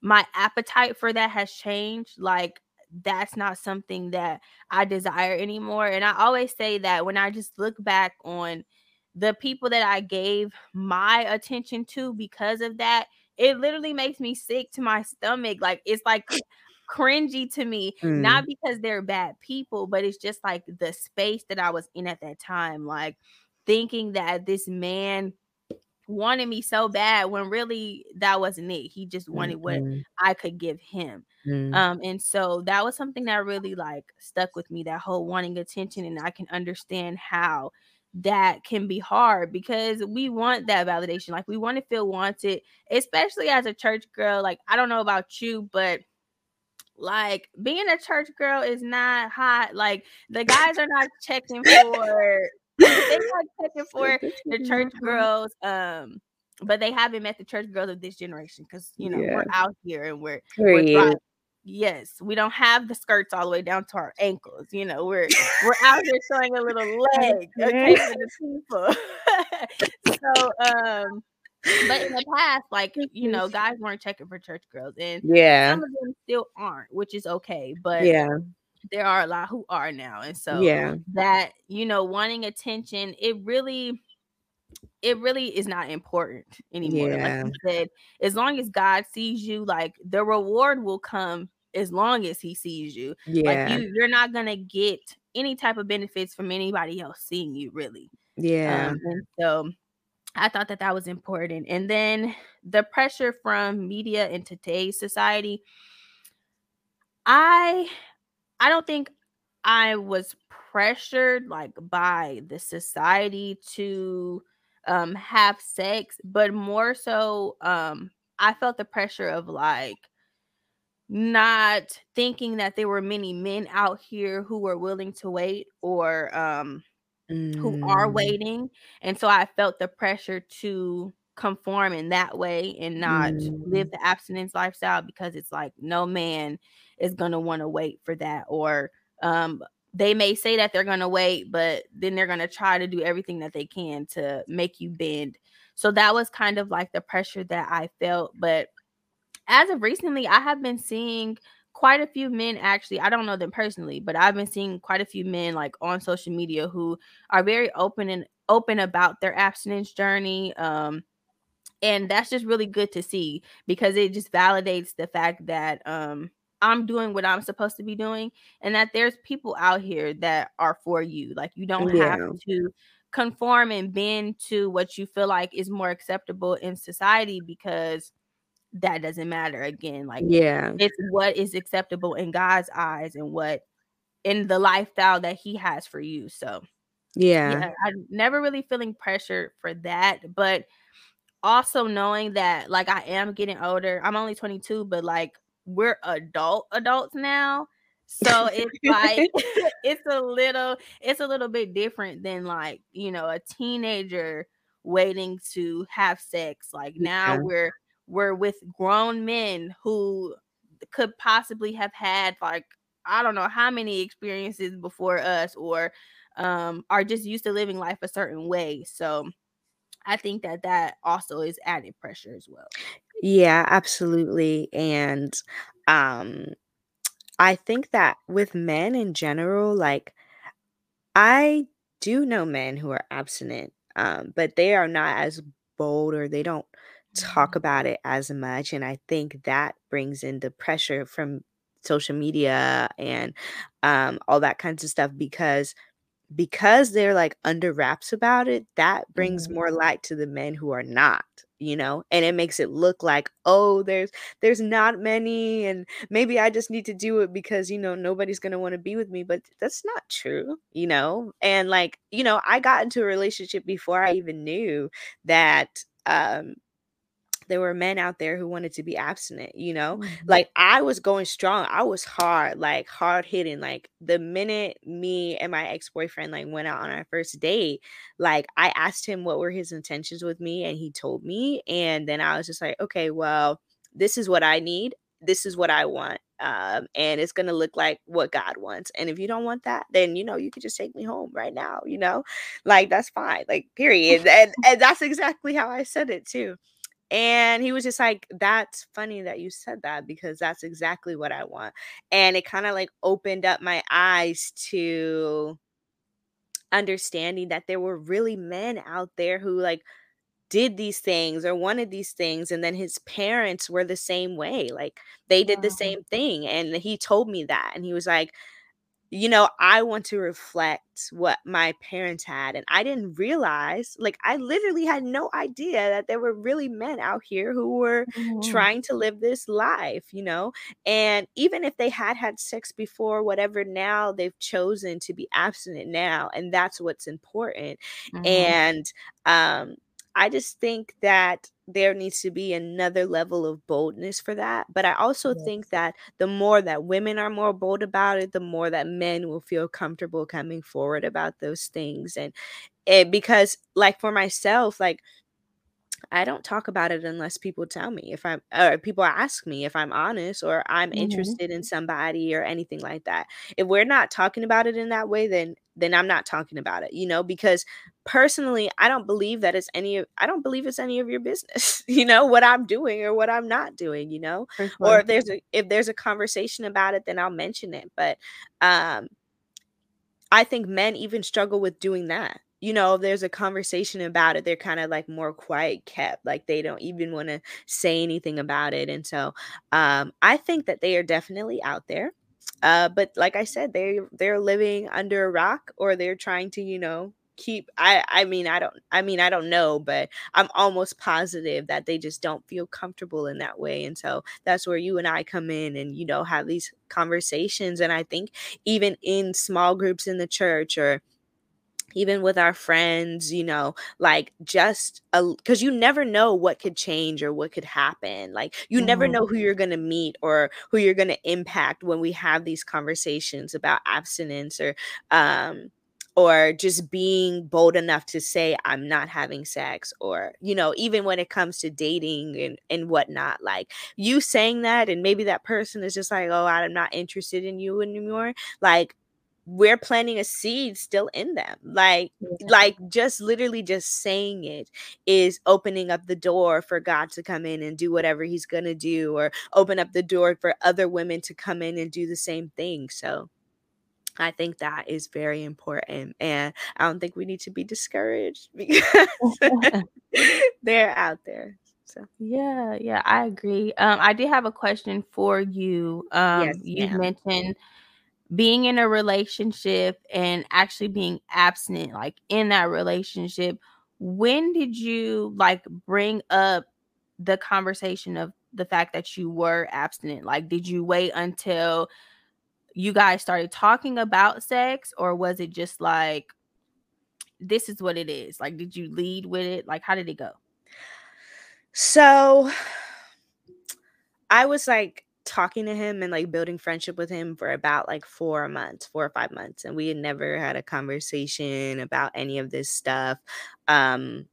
Speaker 1: my appetite for that has changed. Like that's not something that I desire anymore. And I always say that when I just look back on the people that I gave my attention to because of that, it literally makes me sick to my stomach. Like it's like cringy to me, mm. not because they're bad people, but it's just like the space that I was in at that time. Like thinking that this man wanted me so bad when really that wasn't it. He just wanted mm-hmm. what I could give him. Mm. Um, and so that was something that really like stuck with me, that whole wanting attention. And I can understand how that can be hard because we want that validation. Like we want to feel wanted, especially as a church girl. Like I don't know about you, but like being a church girl is not hot. Like the guys are not checking for they not checking for the church girls. Um, but they haven't met the church girls of this generation because you know yeah. we're out here and we're, we're yes, we don't have the skirts all the way down to our ankles. You know, we're we're out here showing a little leg, okay, for the people. so, um, but in the past, like you know, guys weren't checking for church girls, and
Speaker 2: yeah,
Speaker 1: some of them still aren't, which is okay. But
Speaker 2: yeah,
Speaker 1: there are a lot who are now, and so
Speaker 2: yeah,
Speaker 1: that you know, wanting attention, it really it really is not important anymore. Yeah. Like you said, as long as God sees you, like the reward will come as long as he sees you.
Speaker 2: Yeah.
Speaker 1: Like you, you're not gonna get any type of benefits from anybody else seeing you, really.
Speaker 2: Yeah.
Speaker 1: Um, and so I thought that that was important. And then the pressure from media in today's society. I I don't think I was pressured like by the society to um have sex, but more so um I felt the pressure of like not thinking that there were many men out here who were willing to wait or um who are
Speaker 2: Mm.
Speaker 1: waiting. And so I felt the pressure to conform in that way and not live
Speaker 2: Mm.
Speaker 1: the abstinence lifestyle because it's like no man is going to want to wait for that or um they may say that they're going to wait but then they're going to try to do everything that they can to make you bend. So that was kind of like the pressure that I felt but as of recently I have been seeing quite a few men actually i don't know them personally but i've been seeing quite a few men like on social media who are very open and open about their abstinence journey um and that's just really good to see because it just validates the fact that um i'm doing what i'm supposed to be doing and that there's people out here that are for you like you don't have to conform and bend to what you feel like is more acceptable in society because that doesn't matter again like
Speaker 2: Yeah.
Speaker 1: it's what is acceptable in God's eyes and what in the lifestyle that he has for you. So,
Speaker 2: Yeah.
Speaker 1: yeah, I'm never really feeling pressure for that, but also knowing that like I am getting older. I'm only 22, but like we're adult adults now. So it's like it's a little it's a little bit different than like, you know, a teenager waiting to have sex. Like now
Speaker 2: Yeah.
Speaker 1: we're we're with grown men who could possibly have had like I don't know how many experiences before us or um are just used to living life a certain way. So I think that that also is added pressure as well.
Speaker 2: Yeah, absolutely. And um I think that with men in general, like I do know men who are abstinent, um, but they are not as bold or they don't talk about it as much. And I think that brings in the pressure from social media and um, all that kinds of stuff because because they're like under wraps about it, that brings
Speaker 1: Mhm.
Speaker 2: more light to the men who are not, you know? And it makes it look like, "Oh, there's there's not many and maybe I just need to do it because, you know, nobody's going to want to be with me." But that's not true, you know? And like, you know, I got into a relationship before I even knew that um there were men out there who wanted to be abstinent, you know?
Speaker 1: Mhm.
Speaker 2: Like I was going strong. I was hard, like hard hitting. Like the minute me and my ex-boyfriend like went out on our first date, like I asked him what were his intentions with me and he told me and then I was just like, "Okay, well, this is what I need. This is what I want." Um, and it's gonna look like what God wants. And if you don't want that, then you know you could just take me home right now, you know? Like that's fine. Like period. And and that's exactly how I said it too. And he was just like, "That's funny that you said that because that's exactly what I want." And it kinda, like, opened up my eyes to understanding that there were really men out there who, like, did these things or wanted these things, and then his parents were the same way, like, they did the same thing, and he told me that, and he was like, you know, I want to reflect what my parents had. And I didn't realize, like, I literally had no idea that there were really men out here who were
Speaker 1: Mhm.
Speaker 2: trying to live this life, you know? And even if they had had sex before, whatever, now they've chosen to be abstinent now. And that's what's important.
Speaker 1: Mhm.
Speaker 2: And, um, I just think that there needs to be another level of boldness for that. But I also think that the more that women are more bold about it, the more that men will feel comfortable coming forward about those things. And it because like for myself, like I don't talk about it unless people tell me if I'm or people ask me if I'm honest or I'm
Speaker 1: Mhm.
Speaker 2: interested in somebody or anything like that. If we're not talking about it in that way, then then I'm not talking about it, you know, because personally, I don't believe that it's any of I don't believe it's any of your business, you know, what I'm doing or what I'm not doing, you know? Or if there's a if there's a conversation about it, then I'll mention it. But um I think men even struggle with doing that. You know, if there's a conversation about it, they're kind of like more quiet kept, like they don't even want to say anything about it. And so um I think that they are definitely out there. Uh but like I said, they they're living under a rock or they're trying to, you know, keep I I mean, I don't I mean, I don't know, but I'm almost positive that they just don't feel comfortable in that way. And so that's where you and I come in and you know have these conversations and I think even in small groups in the church or even with our friends, you know, like just because you never know what could change or what could happen. Like, you mm-hmm. never know who you're going to meet or who you're going to impact when we have these conversations about abstinence or, um, or just being bold enough to say i'm not having sex or you know even when it comes to dating and, and whatnot like you saying that and maybe that person is just like oh i'm not interested in you anymore like we're planting a seed still in them like yeah. like just literally just saying it is opening up the door for god to come in and do whatever he's going to do or open up the door for other women to come in and do the same thing so I think that is very important. And I don't think we need to be discouraged because they're out there. So
Speaker 1: yeah, yeah, I agree. Um, I did have a question for you. Um, yes, you ma'am. mentioned being in a relationship and actually being abstinent like in that relationship when did you like bring up the conversation of the fact that you were abstinent? Like did you wait until you guys started talking about sex or was it just like this is what it is like did you lead with it? Like how did it go?
Speaker 2: So i was like talking to him and like building friendship with him for about like four months, four or five months. And we had never had a conversation about any of this stuff um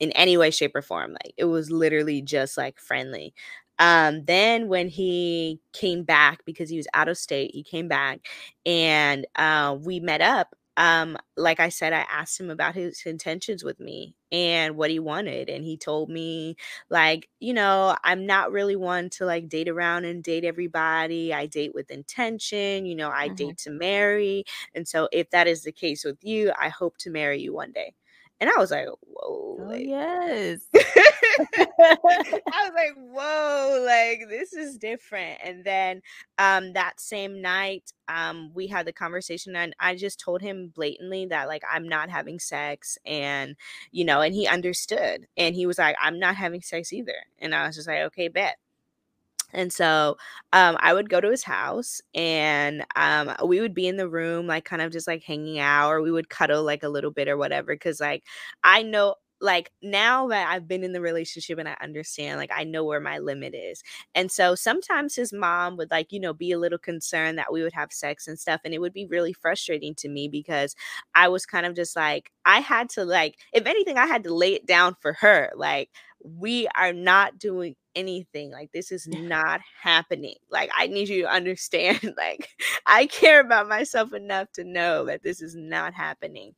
Speaker 2: in any way, shape, or form. Like it was literally just like friendly. Um, then when he came back because he was out of state, he came back and uh, we met up um, like I said, I asked him about his intentions with me and what he wanted. And he told me, like, you know, I'm not really one to like date around and date everybody. I date with intention, you know, I mm-hmm. date to marry. And so if that is the case with you, I hope to marry you one day. And I was like, whoa.
Speaker 1: Oh,
Speaker 2: like,
Speaker 1: yes.
Speaker 2: I was like, whoa, like this is different. And then um that same night, um, we had the conversation and I just told him blatantly that like I'm not having sex and you know, and he understood. And he was like, I'm not having sex either. And I was just like, okay, bet. And so um, I would go to his house and um, we would be in the room, like kind of just like hanging out, or we would cuddle like a little bit or whatever. Cause like I know, like now that I've been in the relationship and I understand, like I know where my limit is. And so sometimes his mom would like, you know, be a little concerned that we would have sex and stuff. And it would be really frustrating to me because I was kind of just like, I had to like, if anything, I had to lay it down for her. Like, we are not doing anything like this is not happening like i need you to understand like i care about myself enough to know that this is not happening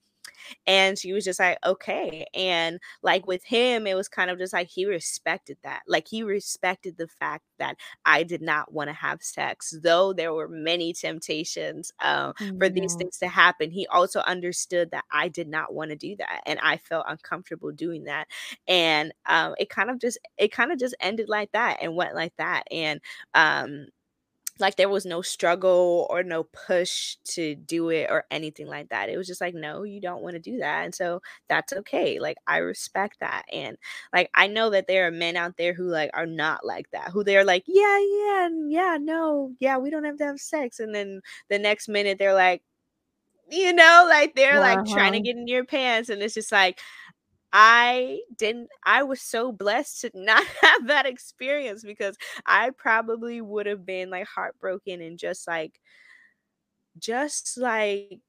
Speaker 2: and she was just like, okay. And like with him, it was kind of just like he respected that. Like he respected the fact that I did not want to have sex, though there were many temptations um, mm-hmm. for these things to happen. He also understood that I did not want to do that. And I felt uncomfortable doing that. And um, it kind of just, it kind of just ended like that and went like that. And, um, like there was no struggle or no push to do it or anything like that. It was just like, no, you don't want to do that. And so that's okay. Like I respect that. And like I know that there are men out there who like are not like that, who they're like, yeah, yeah, yeah, no, yeah, we don't have to have sex. And then the next minute they're like, you know, like they're uh-huh. like trying to get in your pants. And it's just like, I didn't, I was so blessed to not have that experience because I probably would have been like heartbroken and just like, just like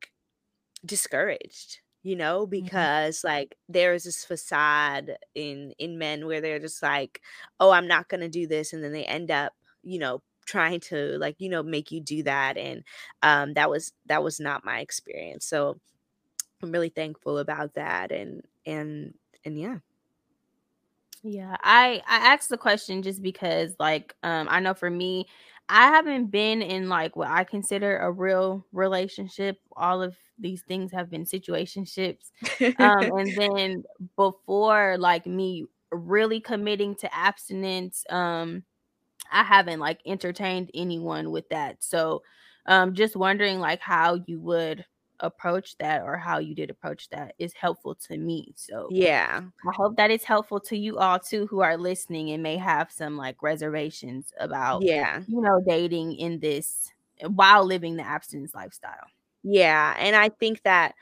Speaker 2: discouraged you know mm-hmm. because mm-hmm. like there's this facade in in men where they're just like oh i'm not gonna do this and then they end up you know trying to like you know make you do that and um that was that was not my experience so i'm really thankful about that and and and yeah.
Speaker 1: Yeah i i asked the question just because like um i know for me i haven't been in like what i consider a real relationship. All of these things have been situationships um and then before like me really committing to abstinence um i haven't like entertained anyone with that. So um just wondering like how you would approach that or how you did approach that is helpful to me. So
Speaker 2: yeah,
Speaker 1: I hope that it's helpful to you all too who are listening and may have some like reservations about
Speaker 2: yeah,
Speaker 1: you know, dating in this while living the abstinence lifestyle.
Speaker 2: Yeah, and I think that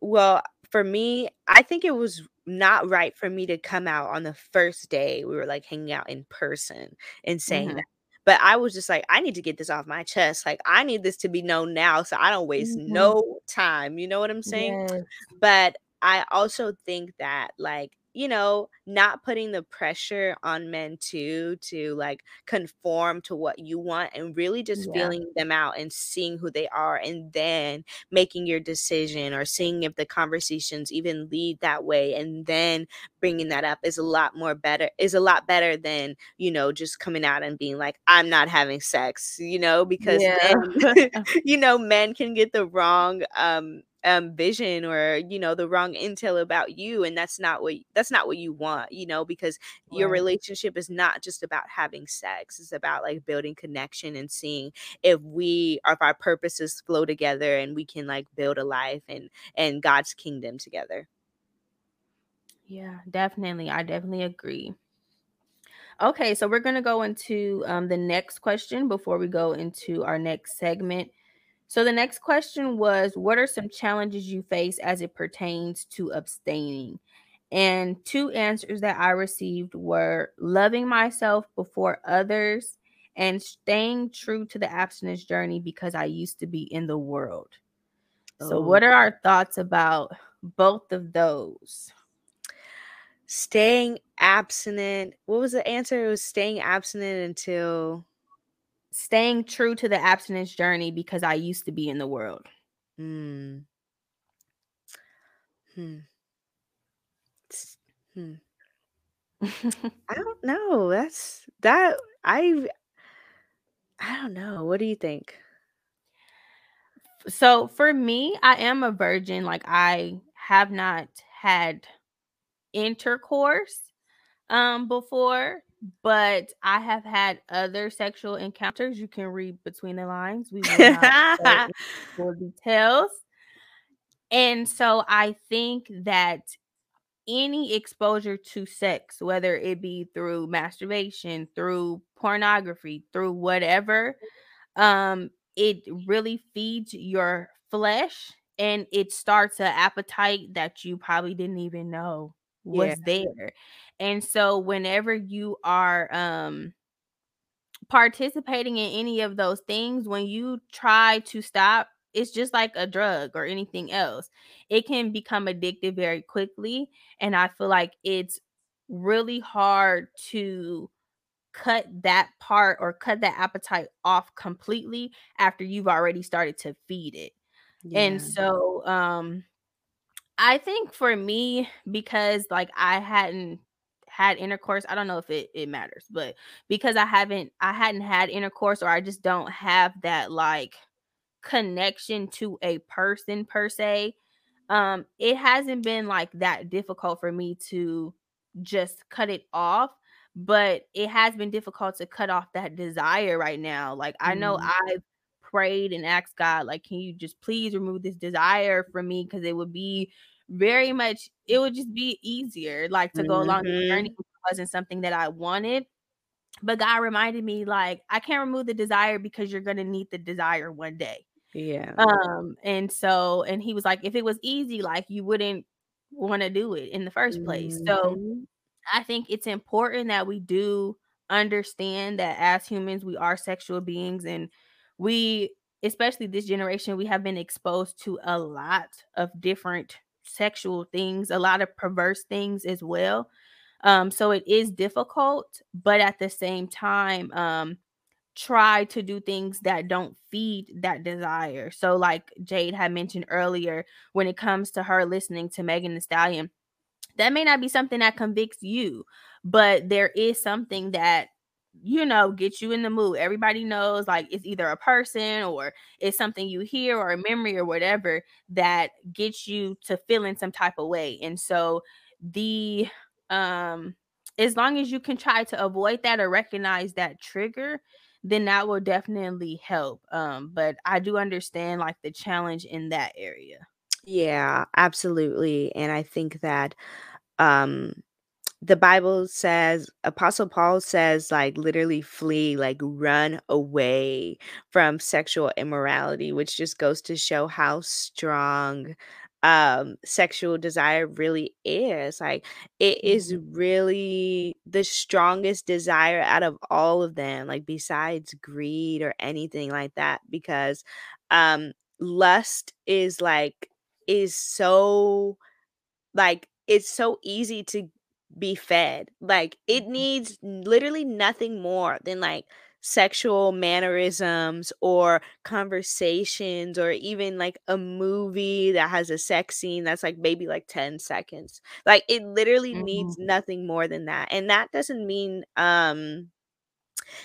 Speaker 2: Well, for me, I think it was not right for me to come out on the first day we were, like, hanging out in person and saying
Speaker 1: Mhm.
Speaker 2: that. But I was just like, "I need to get this off my chest, like, I need this to be known now so I don't waste
Speaker 1: Mhm.
Speaker 2: no time," you know what I'm saying?
Speaker 1: Yes.
Speaker 2: But I also think that, like, you know, not putting the pressure on men too to, like, conform to what you want and really just
Speaker 1: Yeah.
Speaker 2: feeling them out and seeing who they are and then making your decision or seeing if the conversations even lead that way and then bringing that up is a lot more better is a lot better than, you know, just coming out and being like, "I'm not having sex," you know, because
Speaker 1: Yeah.
Speaker 2: then, you know, men can get the wrong, um um, vision or, you know, the wrong intel about you, and that's not what that's not what you want, you know, because your relationship is not just about having sex. It's about, like, building connection and seeing if we if our purposes flow together and we can, like, build a life and and God's kingdom together.
Speaker 1: Yeah, definitely. I definitely agree. Okay, so we're gonna go into um, the next question before we go into our next segment. So the next question was, what are some challenges you face as it pertains to abstaining? And two answers that I received were loving myself before others and staying true to the abstinence journey because I used to be in the world. So
Speaker 2: Oh.
Speaker 1: what are our thoughts about both of those?
Speaker 2: Staying abstinent what was the answer? It was staying abstinent until
Speaker 1: Staying true to the abstinence journey because I used to be in the world.
Speaker 2: Hmm. Hmm. Hmm. I don't know. That's that I I don't know. What do you think?
Speaker 1: So for me, I am a virgin. Like I have not had intercourse um before, but I have had other sexual encounters. You can read between the lines. We will not full details. And so I think that any exposure to sex, whether it be through masturbation, through pornography, through whatever, um, it really feeds your flesh and it starts an appetite that you probably didn't even know
Speaker 2: Yeah.
Speaker 1: was there. And so whenever you are um participating in any of those things, when you try to stop, it's just like a drug or anything else. It can become addictive very quickly. And I feel like it's really hard to cut that part or cut that appetite off completely after you've already started to feed it. And so um I think for me because like I hadn't had intercourse, I don't know if it it matters, but because I haven't I hadn't had intercourse or I just don't have that like connection to a person per se, um it hasn't been like that difficult for me to just cut it off, but it has been difficult to cut off that desire right now. Like I know
Speaker 2: Mm.
Speaker 1: I've prayed and asked God like can you just please remove this desire from me cuz it would be very much it would just be easier like to go along the journey
Speaker 2: Mhm.
Speaker 1: it wasn't something that I wanted. But God reminded me like I can't remove the desire because you're going to need the desire one day.
Speaker 2: Yeah.
Speaker 1: Um and so and he was like if it was easy like you wouldn't want to do it in the first place. So
Speaker 2: Mhm.
Speaker 1: I think it's important that we do understand that as humans we are sexual beings and we especially this generation we have been exposed to a lot of different sexual things, a lot of perverse things as well. Um so it is difficult, but at the same time um try to do things that don't feed that desire. So like Jayde had mentioned earlier when it comes to her listening to Megan Thee Stallion that may not be something that convicts you, but there is something that you know get you in the mood. Everybody knows like it's either a person or it's something you hear or a memory or whatever that gets you to feel in some type of way. And so the um as long as you can try to avoid that or recognize that trigger, then that will definitely help. Um but I do understand like the challenge in that area.
Speaker 2: Yeah, absolutely. And I think that um the Bible says Apostle Paul says like literally flee, like run away from sexual immorality, which just goes to show how strong um sexual desire really is like it is
Speaker 1: Mhm.
Speaker 2: really the strongest desire out of all of them like besides greed or anything like that because um lust is like is so like, it's so easy to be fed. Like, it
Speaker 1: Mhm.
Speaker 2: needs literally nothing more than, like, sexual mannerisms or conversations or even, like, a movie that has a sex scene that's, like, maybe, like, 10 seconds. Like, it literally
Speaker 1: Mhm.
Speaker 2: needs nothing more than that, and that doesn't mean, um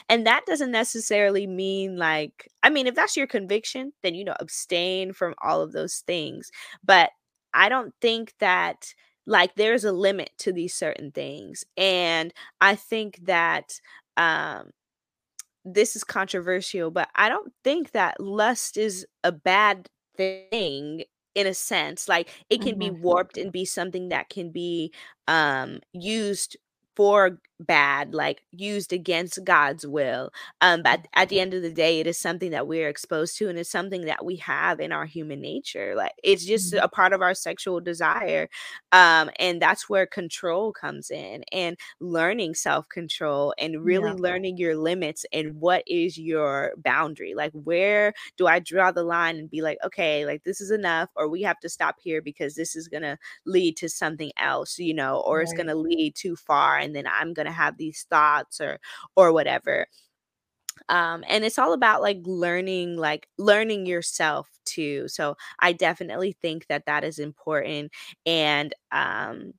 Speaker 2: and that doesn't necessarily mean like I mean, if that's your conviction, then, you know, abstain from all of those things. But I don't think that like there's a limit to these certain things. And I think that um this is controversial, but I don't think that lust is a bad thing in a sense. Like it can be
Speaker 1: Mhm.
Speaker 2: warped and be something that can be um used for bad, like used against God's will. Um, but at the end of the day, it is something that we're exposed to and it's something that we have in our human nature. Like it's just
Speaker 1: Mhm.
Speaker 2: a part of our sexual desire. Um, and that's where control comes in and learning self-control and really
Speaker 1: Yeah.
Speaker 2: learning your limits and what is your boundary. Like where do I draw the line and be like, okay, like this is enough, or we have to stop here because this is gonna lead to something else, you know, or it's gonna lead too far, and then I'm gonna have these thoughts or or whatever. Um, and it's all about like learning, like learning yourself too. So I definitely think that that is important. And um,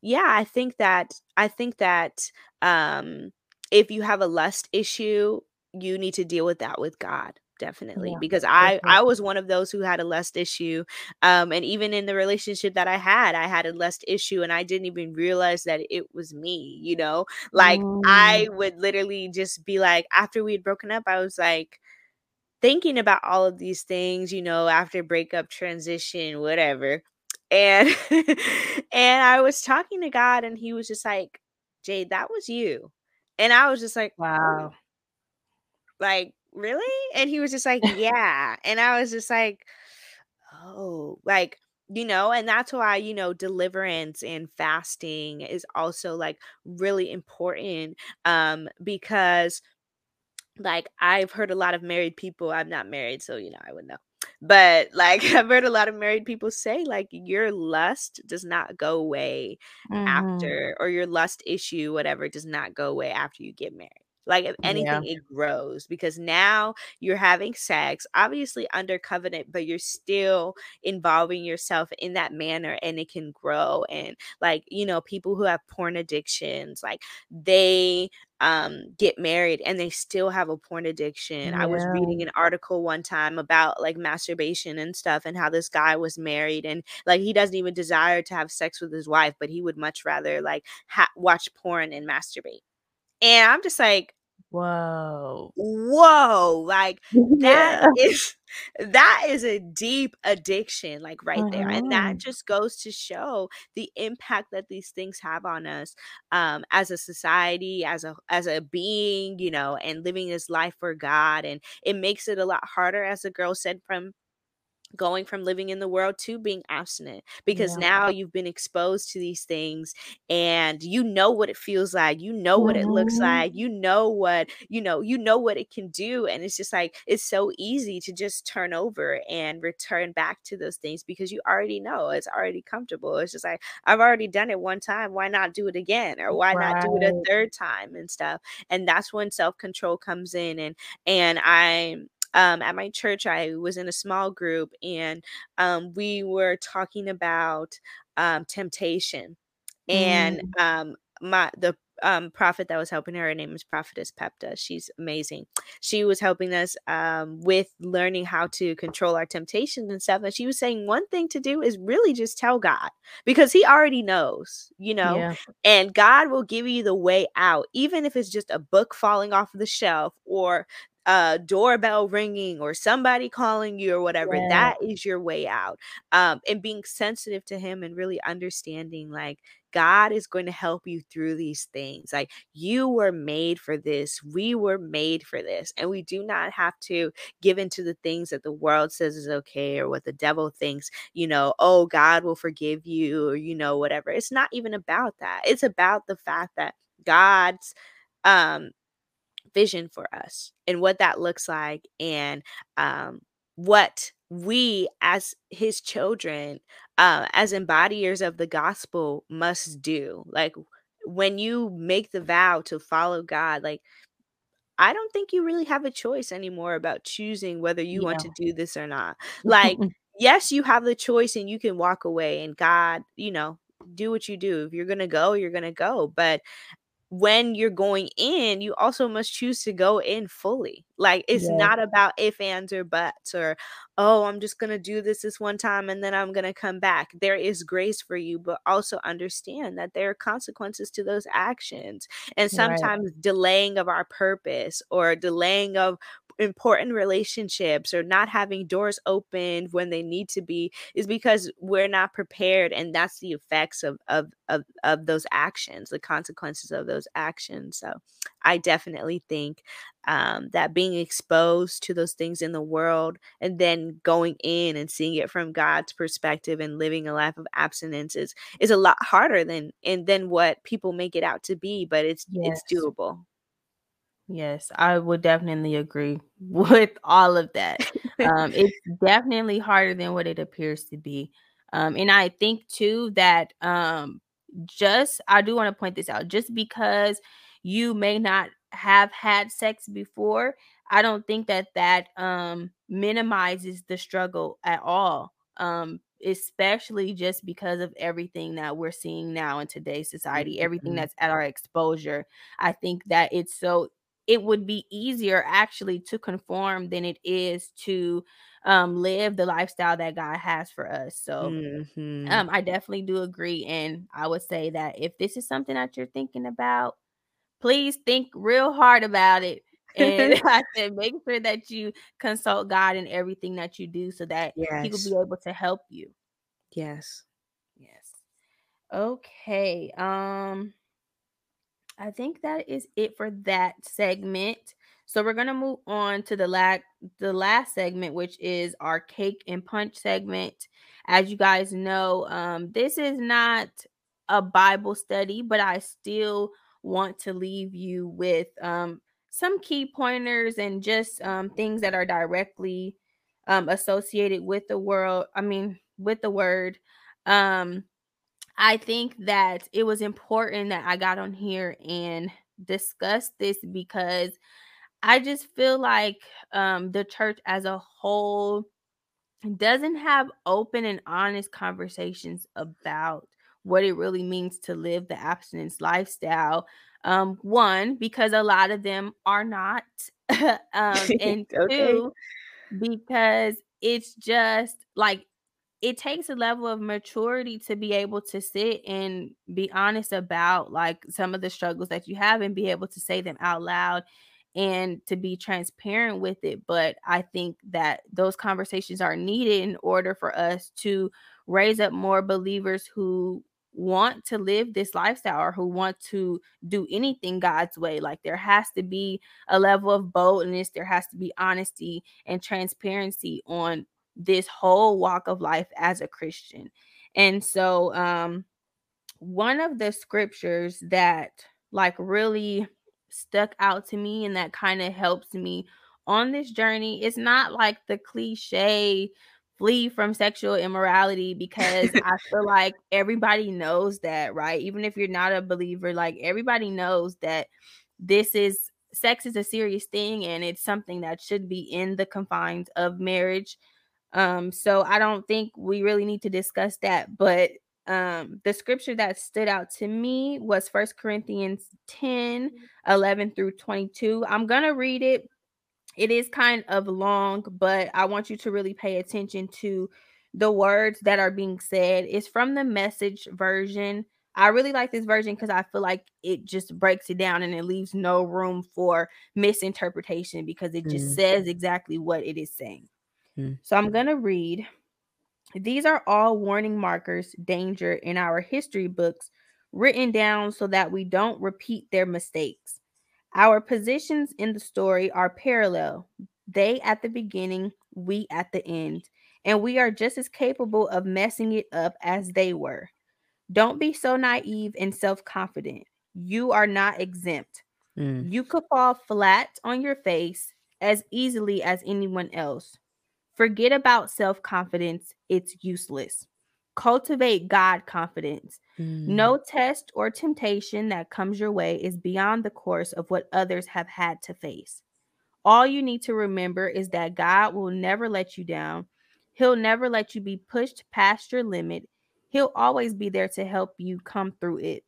Speaker 2: yeah, I think that I think that um, if you have a lust issue, you need to deal with that with God definitely
Speaker 1: Yeah.
Speaker 2: because i
Speaker 1: sure.
Speaker 2: i was one of those who had a lust issue um and even in the relationship that i had i had a lust issue and i didn't even realize that it was me you know like
Speaker 1: Mm.
Speaker 2: i would literally just be like after we had broken up i was like thinking about all of these things you know after breakup transition whatever and and i was talking to god and he was just like Jayde that was you and i was just like
Speaker 1: Wow.
Speaker 2: like really and he was just like yeah and i was just like oh like you know and that's why you know deliverance and fasting is also like really important um because like I've heard a lot of married people, I'm not married, so you know, I would know. But like I've heard a lot of married people say like your lust does not go away
Speaker 1: Mhm.
Speaker 2: after or your lust issue whatever does not go away after you get married. Like if
Speaker 1: Yeah.
Speaker 2: anything it grows because now you're having sex obviously under covenant but you're still involving yourself in that manner and it can grow and like you know people who have porn addictions like they um, get married and they still have a porn addiction. I was reading an article one time about like masturbation and stuff and how this guy was married and like he doesn't even desire to have sex with his wife, but he would much rather like ha- watch porn and masturbate. And I'm just like,
Speaker 1: Whoa.
Speaker 2: whoa, like that
Speaker 1: Yeah.
Speaker 2: is that is a deep addiction, like right there. And that just goes to show the impact that these things have on us um as a society, as a as a being, you know, and living this life for God. And it makes it a lot harder, as the girl said, from going from living in the world to being abstinent because
Speaker 1: Yeah.
Speaker 2: now you've been exposed to these things and you know what it feels like you know what it looks
Speaker 1: Mhm.
Speaker 2: like you know what you know you know what it can do and it's just like it's so easy to just turn over and return back to those things because you already know it's already comfortable it's just like i've already done it one time why not do it again or why not do it a third time and stuff and that's when self-control comes in and and i um, at my church, I was in a small group and um, we were talking about um, temptation. And
Speaker 1: Mm.
Speaker 2: um, my the um, prophet that was helping her, her name is Prophetess Pepta. She's amazing. She was helping us um, with learning how to control our temptations and stuff. And she was saying one thing to do is really just tell God because He already knows, you know,
Speaker 1: Yeah.
Speaker 2: and God will give you the way out, even if it's just a book falling off the shelf or uh doorbell ringing or somebody calling you or whatever
Speaker 1: Yeah.
Speaker 2: that is your way out um and being sensitive to him and really understanding like God is going to help you through these things. Like you were made for this. We were made for this. And we do not have to give into the things that the world says is okay or what the devil thinks, you know, oh, God will forgive you or, you know, whatever. It's not even about that. It's about the fact that God's um vision for us and what that looks like and um what we as his children uh, as embodiers of the gospel must do like when you make the vow to follow god like i don't think you really have a choice anymore about choosing whether you want to do this or not. Like yes you have the choice and you can walk away and god you know do what you do. If you're gonna go you're gonna go but when you're going in, you also must choose to go in fully. Like it's
Speaker 1: Yes.
Speaker 2: not about if, ands, or buts, or oh, I'm just gonna do this this one time and then I'm gonna come back. There is grace for you, but also understand that there are consequences to those actions. And
Speaker 1: Right.
Speaker 2: sometimes delaying of our purpose or delaying of important relationships or not having doors opened when they need to be is because we're not prepared and that's the effects of of of, of those actions the consequences of those actions. So i definitely think um, that being exposed to those things in the world and then going in and seeing it from god's perspective and living a life of abstinence is, is a lot harder than and than what people make it out to be but it's it's doable
Speaker 1: Yes, I would definitely agree with all of that. Um, it's definitely harder than what it appears to be. Um, and I think too that um, just I do want to point this out just because you may not have had sex before, I don't think that that um, minimizes the struggle at all. Um, especially just because of everything that we're seeing now in today's society, everything
Speaker 2: Mhm.
Speaker 1: that's at our exposure. I think that it's so it would be easier actually to conform than it is to um live the lifestyle that God has for us. So
Speaker 2: Mhm.
Speaker 1: um I definitely do agree and I would say that if this is something that you're thinking about, please think real hard about it. And I said make sure that you consult God in everything that you do so that he will be able to help you.
Speaker 2: Yes.
Speaker 1: Yes. Okay. Um I think that is it for that segment. So we're gonna move on to the la- the last segment, which is our cake and punch segment. As you guys know, um, this is not a Bible study, but I still want to leave you with um, some key pointers and just um, things that are directly um, associated with the world. I mean, with the word. Um, I think that it was important that I got on here and discuss this because I just feel like um, the church as a whole doesn't have open and honest conversations about what it really means to live the abstinence lifestyle. Um, one, because a lot of them are not. um, and
Speaker 2: Okay.
Speaker 1: two, because it's just like it takes a level of maturity to be able to sit and be honest about like some of the struggles that you have and be able to say them out loud and to be transparent with it but i think that those conversations are needed in order for us to raise up more believers who want to live this lifestyle or who want to do anything God's way. Like there has to be a level of boldness there has to be honesty and transparency on this whole walk of life as a Christian. And so um one of the scriptures that like really stuck out to me and that kind of helps me on this journey is not like the cliche flee from sexual immorality because I feel like everybody knows that, right? Even if you're not a believer, like everybody knows that this is sex is a serious thing and it's something that should be in the confines of marriage um, so I don't think we really need to discuss that. But um, the scripture that stood out to me was First Corinthians 10 11 through 22. I'm going to read it. It is kind of long, but I want you to really pay attention to the words that are being said. It's from the message version. I really like this version because I feel like it just breaks it down and it leaves no room for misinterpretation because it just
Speaker 2: Mm.
Speaker 1: says exactly what it is saying.
Speaker 2: Mm.
Speaker 1: So I'm going to read. These are all warning markers, danger in our history books, written down so that we don't repeat their mistakes. Our positions in the story are parallel. They at the beginning, we at the end, and we are just as capable of messing it up as they were. Don't be so naive and self confident. You are not exempt.
Speaker 2: Mm.
Speaker 1: You could fall flat on your face as easily as anyone else. Forget about self confidence, it's useless. Cultivate God confidence.
Speaker 2: Mm.
Speaker 1: No test or temptation that comes your way is beyond the course of what others have had to face. All you need to remember is that God will never let you down. He'll never let you be pushed past your limit. He'll always be there to help you come through it.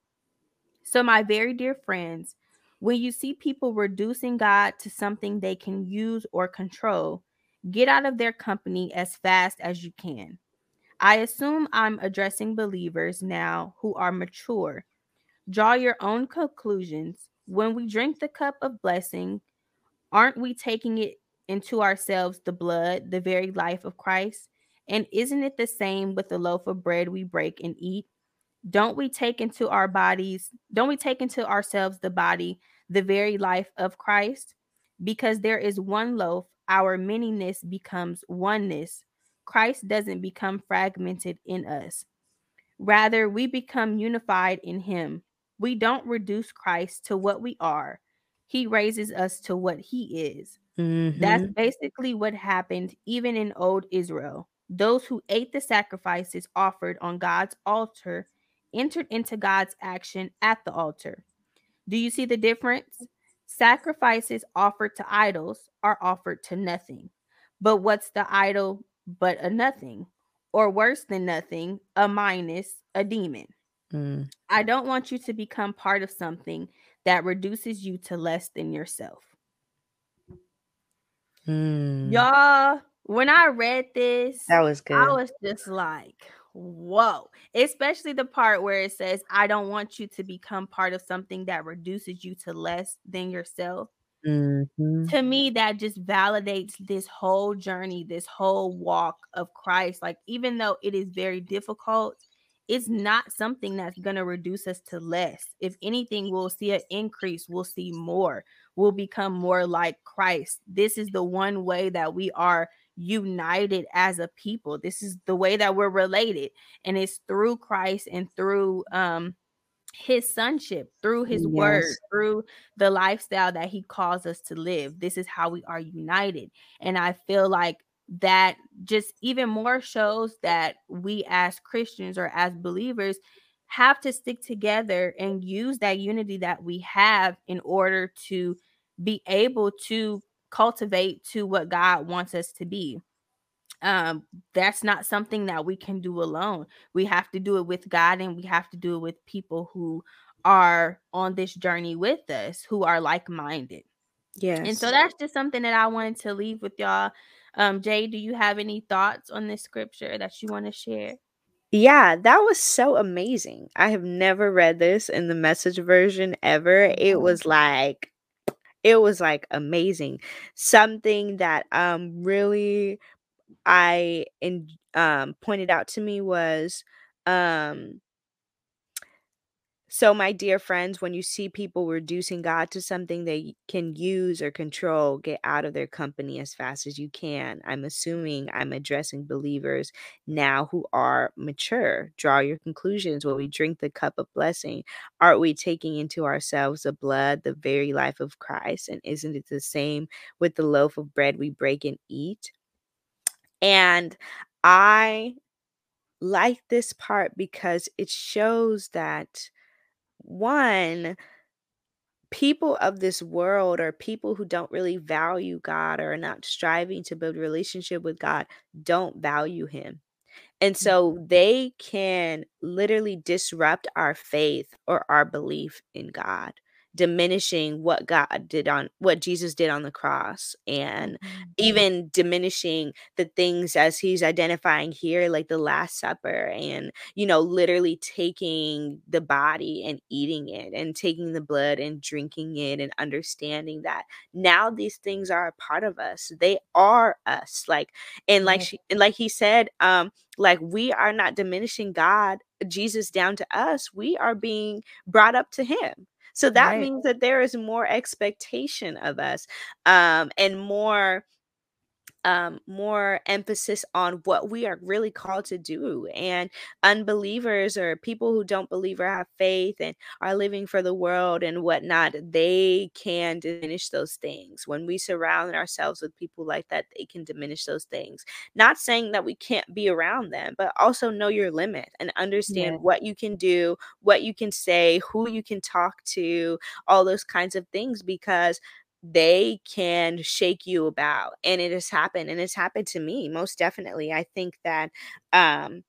Speaker 1: So, my very dear friends, when you see people reducing God to something they can use or control, get out of their company as fast as you can. I assume I'm addressing believers now who are mature. Draw your own conclusions. When we drink the cup of blessing, aren't we taking it into ourselves the blood, the very life of Christ? And isn't it the same with the loaf of bread we break and eat? Don't we take into our bodies, don't we take into ourselves the body, the very life of Christ? Because there is one loaf, our manyness becomes oneness. Christ doesn't become fragmented in us. Rather, we become unified in him. We don't reduce Christ to what we are, he raises us to what he is. That's
Speaker 2: Mhm.
Speaker 1: basically what happened even in old Israel. Those who ate the sacrifices offered on God's altar entered into God's action at the altar. Do you see the difference? Sacrifices offered to idols are offered to nothing. But what's the idol but a nothing? Or worse than nothing, a minus, a demon.
Speaker 2: Mm.
Speaker 1: I don't want you to become part of something that reduces you to less than yourself.
Speaker 2: Mm.
Speaker 1: Y'all, when I read this,
Speaker 2: That was good.
Speaker 1: I was just like, whoa. Especially the part where it says, I don't want you to become part of something that reduces you to less than yourself.
Speaker 2: Mhm.
Speaker 1: To me, that just validates this whole journey, this whole walk of Christ. Like, even though it is very difficult, it's not something that's going to reduce us to less. If anything, we'll see an increase, we'll see more, we'll become more like Christ. This is the one way that we are united as a people. This is the way that we're related, and it's through Christ and through um his sonship through his word through the lifestyle that he calls us to live this is how we are united and i feel like that just even more shows that we as christians or as believers have to stick together and use that unity that we have in order to be able to cultivate to what god wants us to be um that's not something that we can do alone we have to do it with god and we have to do it with people who are on this journey with us who are like-minded
Speaker 2: Yes.
Speaker 1: and so that's just something that i wanted to leave with y'all um jay do you have any thoughts on this scripture that you want to share
Speaker 2: Yeah, that was so amazing. I have never read this in the message version ever. It was like it was like amazing. Something that um really I in um pointed out to me was um so my dear friends, when you see people reducing God to something they can use or control, get out of their company as fast as you can. I'm assuming I'm addressing believers now who are mature. Draw your conclusions when we drink the cup of blessing. Aren't we taking into ourselves the blood, the very life of Christ? And isn't it the same with the loaf of bread we break and eat? And I like this part because it shows that one, people of this world or people who don't really value God or are not striving to build a relationship with God don't value him. And mm. so they can literally disrupt our faith or our belief in God. Diminishing what God did on what Jesus did on the cross and
Speaker 1: Mhm.
Speaker 2: even diminishing the things as he's identifying here like the last supper and you know literally taking the body and eating it and taking the blood and drinking it and understanding that now these things are a part of us. They are us. Like and like she and like he said um like we are not diminishing god jesus down to us. We are being brought up to him so that
Speaker 1: Right.
Speaker 2: means that there is more expectation of us um and more um more emphasis on what we are really called to do and unbelievers or people who don't believe or have faith and are living for the world and whatnot they can diminish those things when we surround ourselves with people like that they can diminish those things not saying that we can't be around them but also know your limit and understand
Speaker 1: Yeah.
Speaker 2: what you can do what you can say who you can talk to all those kinds of things because they can shake you about and it has happened and it's happened to me most definitely. I think that um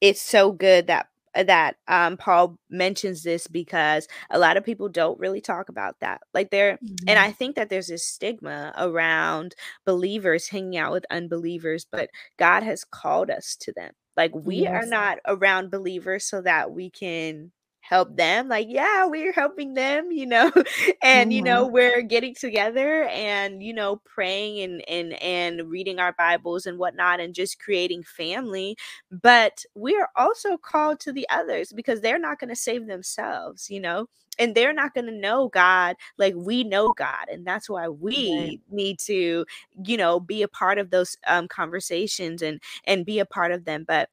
Speaker 2: it's so good that that um paul mentions this because a lot of people don't really talk about that. Like there and
Speaker 1: Mhm.
Speaker 2: i think that there's this stigma around believers hanging out with unbelievers but god has called us to them. Like we are not around believers so that we can help them like yeah we're helping them you know and you know we're getting together and you know praying and and and reading our bibles and whatnot and just creating family but we are also called to the others because they're not going to save themselves you know and they're not going to know god like we know god and that's why
Speaker 1: Right.
Speaker 2: we need to you know be a part of those um conversations and and be a part of them but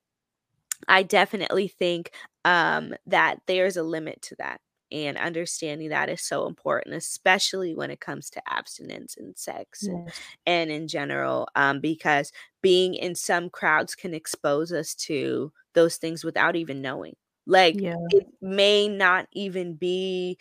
Speaker 2: I definitely think um, that there's a limit to that. And understanding that is so important, especially when it comes to abstinence and sex and, and in general, um, because being in some crowds can expose us to those things without even knowing. Like
Speaker 1: Yeah.
Speaker 2: it may not even be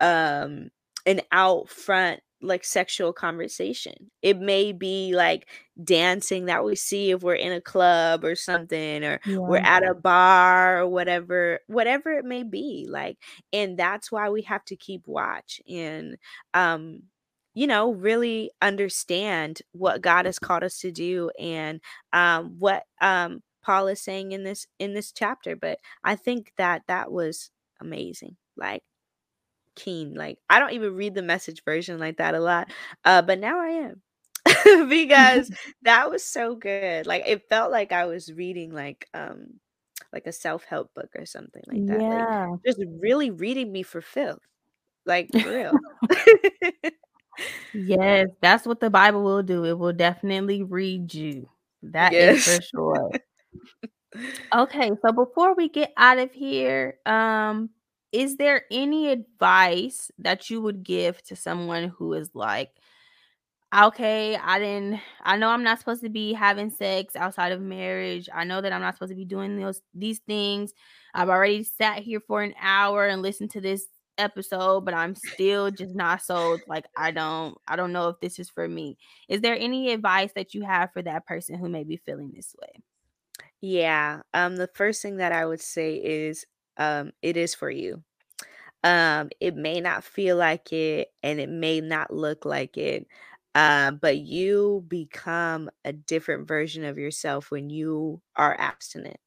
Speaker 2: um, an out front like sexual conversation. It may be like dancing that we see if we're in a club or something or we're at a bar or whatever whatever it may be like and that's why we have to keep watch and um you know really understand what God has called us to do and um what um Paul is saying in this in this chapter but I think that that was amazing like keen like I don't even read the message version like that a lot uh but now I am because that was so good. Like it felt like I was reading like um like a self-help book or something like that. Like
Speaker 1: Yeah.
Speaker 2: just really reading me for filth. Like for real.
Speaker 1: Yes, that's what the Bible will do. It will definitely read you. That is for sure. Okay, so before we get out of here, um, is there any advice that you would give to someone who is like, okay, I didn't, I know I'm not supposed to be having sex outside of marriage. I know that I'm not supposed to be doing those these things. I've already sat here for an hour and listened to this episode, but I'm still just not sold. Like I don't, I don't know if this is for me. Is there any advice that you have for that person who may be feeling this way?
Speaker 2: Yeah. Um the first thing that I would say is um it is for you. Um, it may not feel like it and it may not look like it, uh, but you become a different version of yourself when you are abstinent.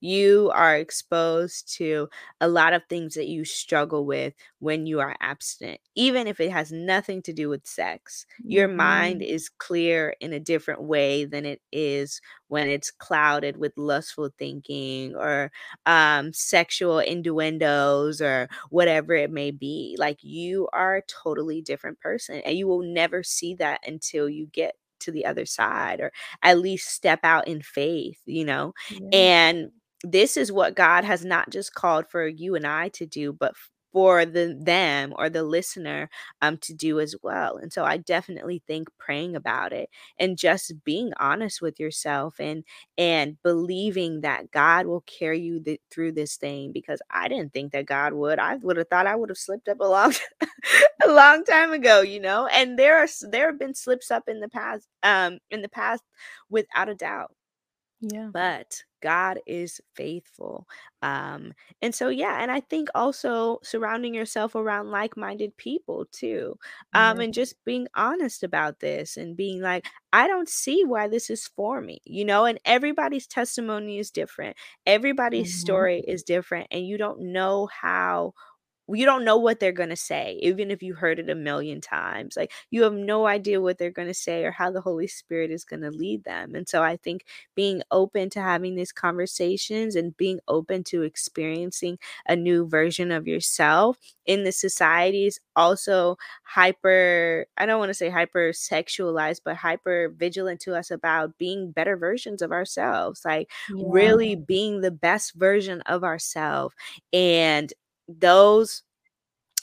Speaker 2: You are exposed to a lot of things that you struggle with when you are abstinent, even if it has nothing to do with sex. Your mind
Speaker 1: Mhm.
Speaker 2: is clear in a different way than it is when it's clouded with lustful thinking or um, sexual innuendos or whatever it may be. Like you are a totally different person, and you will never see that until you get to the other side or at least step out in faith, you know?
Speaker 1: Yeah.
Speaker 2: And this is what God has not just called for you and I to do, but for the them or the listener um to do as well. And so I definitely think praying about it and just being honest with yourself and and believing that God will carry you th- through this thing because I didn't think that God would. I would have thought I would have slipped up a long a long time ago, you know. And there are there have been slips up in the past um in the past without a doubt
Speaker 1: Yeah.
Speaker 2: but God is faithful. Um, and so, yeah, and I think also surrounding yourself around like minded people too. Um,
Speaker 1: Yeah.
Speaker 2: and just being honest about this and being like, I don't see why this is for me, you know, and everybody's testimony is different. Everybody's
Speaker 1: Mhm.
Speaker 2: story is different, and you don't know how you don't know what they're gonna say, even if you heard it a million times. Like, you have no idea what they're gonna say or how the Holy Spirit is gonna lead them. And so I think being open to having these conversations and being open to experiencing a new version of yourself in the society is also hyper, I don't wanna say hyper sexualized, but hyper vigilant to us about being better versions of ourselves, like,
Speaker 1: Yeah.
Speaker 2: really being the best version of ourselves And those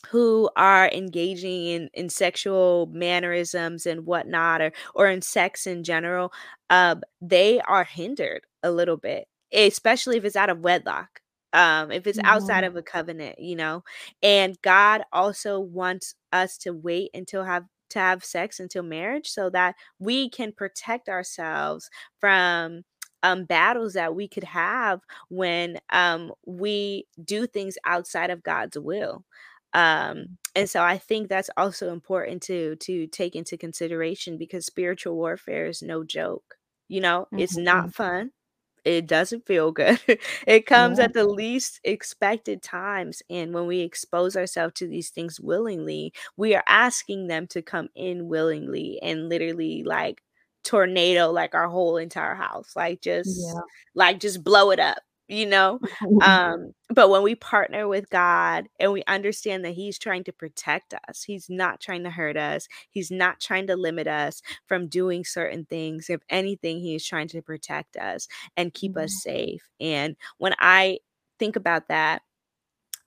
Speaker 2: who are engaging in in sexual mannerisms and whatnot or or in sex in general, um, they are hindered a little bit, especially if it's out of wedlock, um, if it's outside of a covenant, you know? And God also wants us to wait until have to have sex until marriage so that we can protect ourselves from um, battles that we could have when um, we do things outside of God's will. Um, and so I think that's also important to to take into consideration because spiritual warfare is no joke. You know, it's not
Speaker 1: Mhm.
Speaker 2: fun. It doesn't feel good. it comes
Speaker 1: Yeah.
Speaker 2: at the least expected times. And when we expose ourselves to these things willingly, we are asking them to come in willingly and literally like tornado like our whole entire house. Like just
Speaker 1: Yeah.
Speaker 2: like just blow it up, you know? Um, but when we partner with God and we understand that He's trying to protect us, He's not trying to hurt us, He's not trying to limit us from doing certain things. If anything, He is trying to protect us and keep us safe. And when I think about that,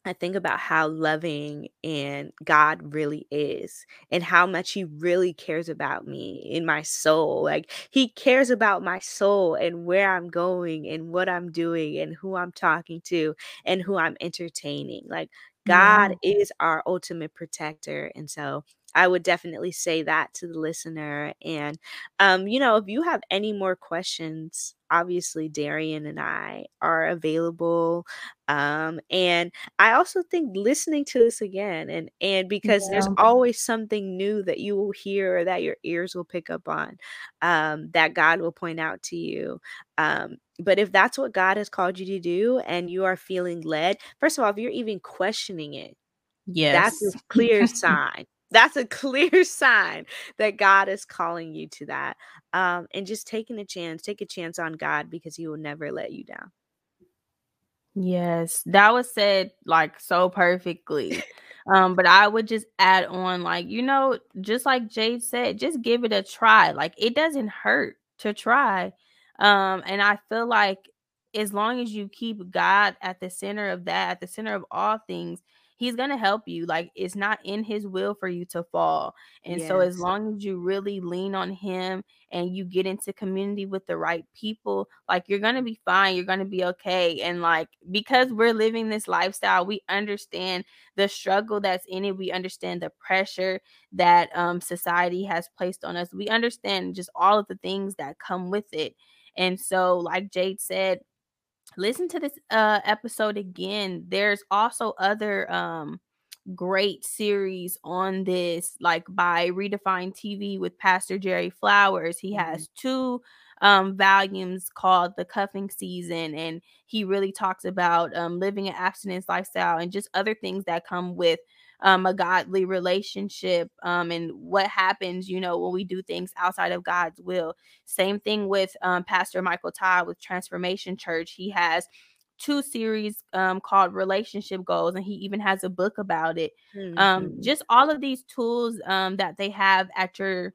Speaker 2: I think about how loving and God really is and how much he really cares about me in my soul. Like he cares about my soul and where I'm going and what I'm doing and who I'm talking to and who I'm entertaining. Like God
Speaker 1: Yeah.
Speaker 2: is our ultimate protector. And so I would definitely say that to the listener. And um, you know, if you have any more questions, obviously Dariann and I are available. Um, and I also think listening to this again and and because there's always something new that you will hear or that your ears will pick up on, um, that God will point out to you. Um, but if that's what God has called you to do and you are feeling led, first of all, if you're even questioning it, yes, that's a clear sign. That's a clear sign that God is calling you to that. Um, and just taking a chance, take a chance on God because He will never let you down.
Speaker 1: Yes, that was said, like, so perfectly. Um, but I would just add on, like, you know, just like Jayde said, just give it a try. Like, it doesn't hurt to try. Um, and I feel like as long as you keep God at the center of that, at the center of all things, He's gonna help you. Like, it's not in His will for you to fall. And so, as long as you really lean on Him and you get into community with the right people, like you're gonna be fine, you're gonna be okay. And like because we're living this lifestyle, we understand the struggle that's in it. We understand the pressure that um society has placed on us. We understand just all of the things that come with it. And so, like Jayde said, listen to this uh episode again. There's also other um great series on this, like by Redefine TV with Pastor Jerry Flowers. He
Speaker 2: Mhm.
Speaker 1: has two um volumes called The Cuffing Season, and he really talks about um living an abstinence lifestyle and just other things that come with um a godly relationship um and what happens you know when we do things outside of God's will same thing with um Pastor Michael Todd with Transformation Church he has two series um, called Relationship Goals, and he even has a book about it. Um,
Speaker 2: Mhm.
Speaker 1: just all of these tools um, that they have at your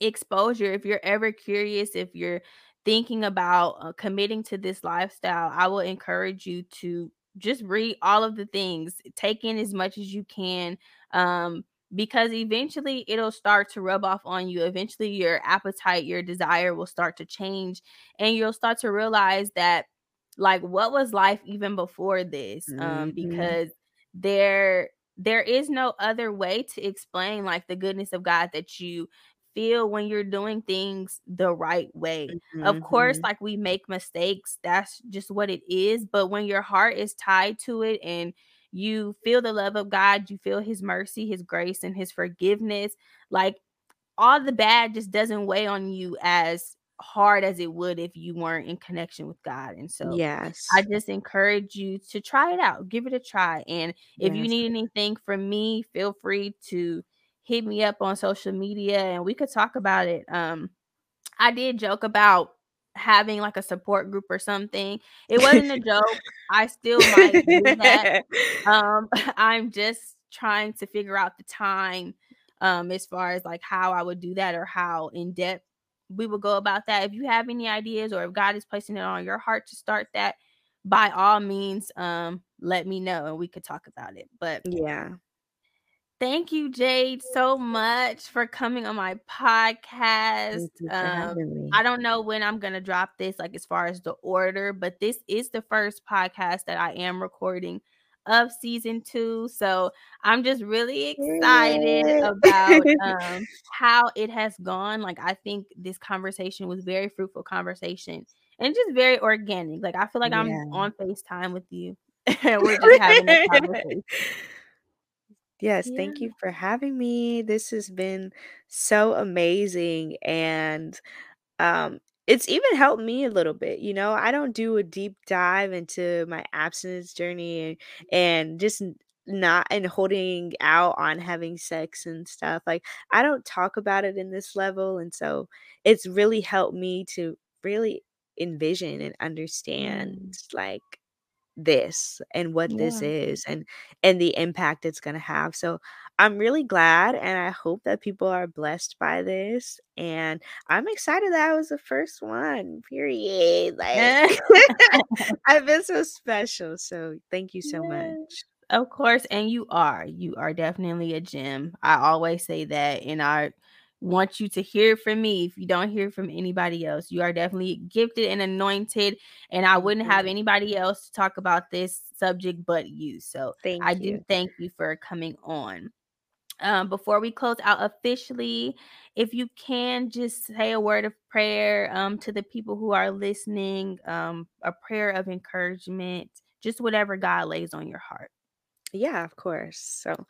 Speaker 1: exposure. If you're ever curious, if you're thinking about uh, committing to this lifestyle, I will encourage you to just read all of the things, take in as much as you can. Um, because eventually it'll start to rub off on you. Eventually, your appetite, your desire will start to change, and you'll start to realize that like what was life even before this um
Speaker 2: Mhm.
Speaker 1: because there there is no other way to explain like the goodness of God that you feel when you're doing things the right way. Mm-hmm. Of course, mm-hmm. like we make mistakes, that's just what it is. But when your heart is tied to it and you feel the love of God, you feel his mercy, his grace, and his forgiveness, like all the bad just doesn't weigh on you as hard as it would if you weren't in connection with God. And so
Speaker 2: yes,
Speaker 1: I just encourage you to try it out, give it a try. And if yes. you need anything from me, feel free to hit me up on social media and we could talk about it. Um I did joke about having like a support group or something. It wasn't a joke. I still might do that. Um I'm just trying to figure out the time um as far as like how I would do that or how in depth we would go about that. If you have any ideas or if God is placing it on your heart to start that, by all means, um, let me know and we could talk about it. But
Speaker 2: yeah.
Speaker 1: Thank you, Jayde, so much for coming on my podcast. Um, I don't know when I'm gonna drop this, like as far as the order, but this is the first podcast that I am recording of season two. So I'm just really excited about um, how it has gone. Like I think this conversation was very fruitful conversation and just very organic. Like I feel like yeah. I'm on FaceTime with you. We're just having a conversation.
Speaker 2: Yes, yeah. thank you for having me. This has been so amazing and um it's even helped me a little bit you know i don't do a deep dive into my abstinence journey and, and just not and holding out on having sex and stuff like i don't talk about it in this level and so it's really helped me to really envision and understand mm. like this and what yeah. this is and and the impact it's going to have so i'm really glad and i hope that people are blessed by this and i'm excited that i was the first one period like i've been so special so thank you so yes. much
Speaker 1: of course and you are you are definitely a gem i always say that in our want you to hear from me if you don't hear from anybody else. You are definitely gifted and anointed, and I wouldn't have anybody else to talk about this subject but you. So
Speaker 2: thank
Speaker 1: I
Speaker 2: you.
Speaker 1: do thank you for coming on. Um, before we close out officially, if you can just say a word of prayer um, to the people who are listening, um, a prayer of encouragement, just whatever God lays on your heart.
Speaker 2: Yeah, of course. So,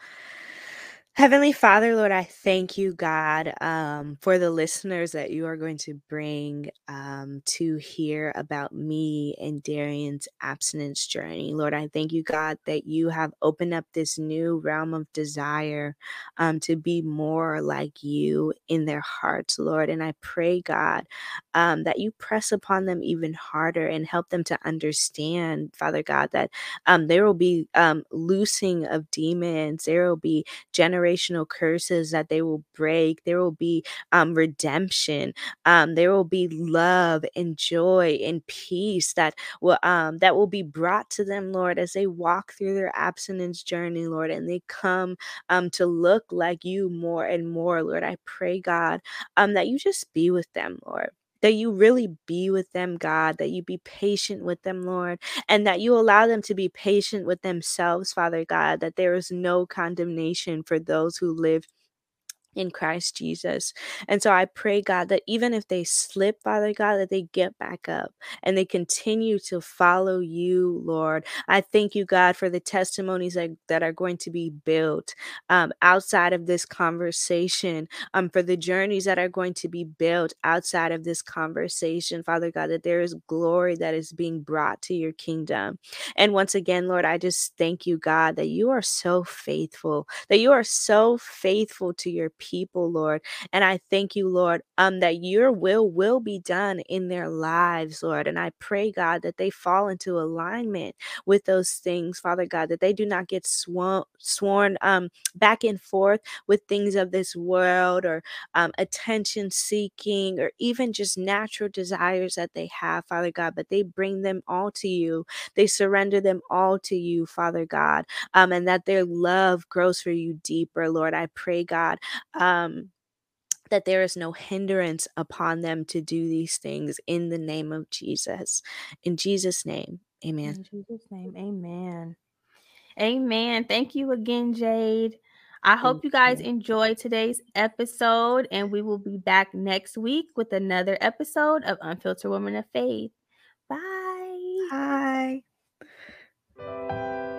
Speaker 2: Heavenly Father, Lord, I thank you, God, um, for the listeners that you are going to bring um, to hear about me and Dariann's abstinence journey. Lord, I thank you, God, that you have opened up this new realm of desire um, to be more like you in their hearts, Lord. And I pray, God, um, that you press upon them even harder and help them to understand, Father God, that um, there will be um, loosing of demons, there will be generations generational curses that they will break. There will be um, redemption. Um, there will be love and joy and peace that will um, that will be brought to them, Lord, as they walk through their abstinence journey, Lord, and they come um, to look like you more and more, Lord. I pray, God, um, that you just be with them, Lord that you really be with them, God, that you be patient with them, Lord, and that you allow them to be patient with themselves, Father God, that there is no condemnation for those who live in Christ Jesus. And so I pray, God, that even if they slip, Father God, that they get back up and they continue to follow you, Lord. I thank you, God, for the testimonies that, that are going to be built um, outside of this conversation, um, for the journeys that are going to be built outside of this conversation, Father God, that there is glory that is being brought to your kingdom. And once again, Lord, I just thank you, God, that you are so faithful, that you are so faithful to your people people, Lord. And I thank you, Lord, um, that your will will be done in their lives, Lord. And I pray, God, that they fall into alignment with those things, Father God, that they do not get sworn, sworn um, back and forth with things of this world or um, attention seeking or even just natural desires that they have, Father God, but they bring them all to you. They surrender them all to you, Father God, um, and that their love grows for you deeper, Lord. I pray, God, um, that there is no hindrance upon them to do these things in the name of Jesus. In Jesus' name, amen.
Speaker 1: In Jesus' name, amen. Amen. Thank you again, Jayde. I hope
Speaker 2: Thank
Speaker 1: you guys
Speaker 2: you.
Speaker 1: enjoyed today's episode, and we will be back next week with another episode of Unfiltered Woman of Faith. Bye.
Speaker 2: Bye.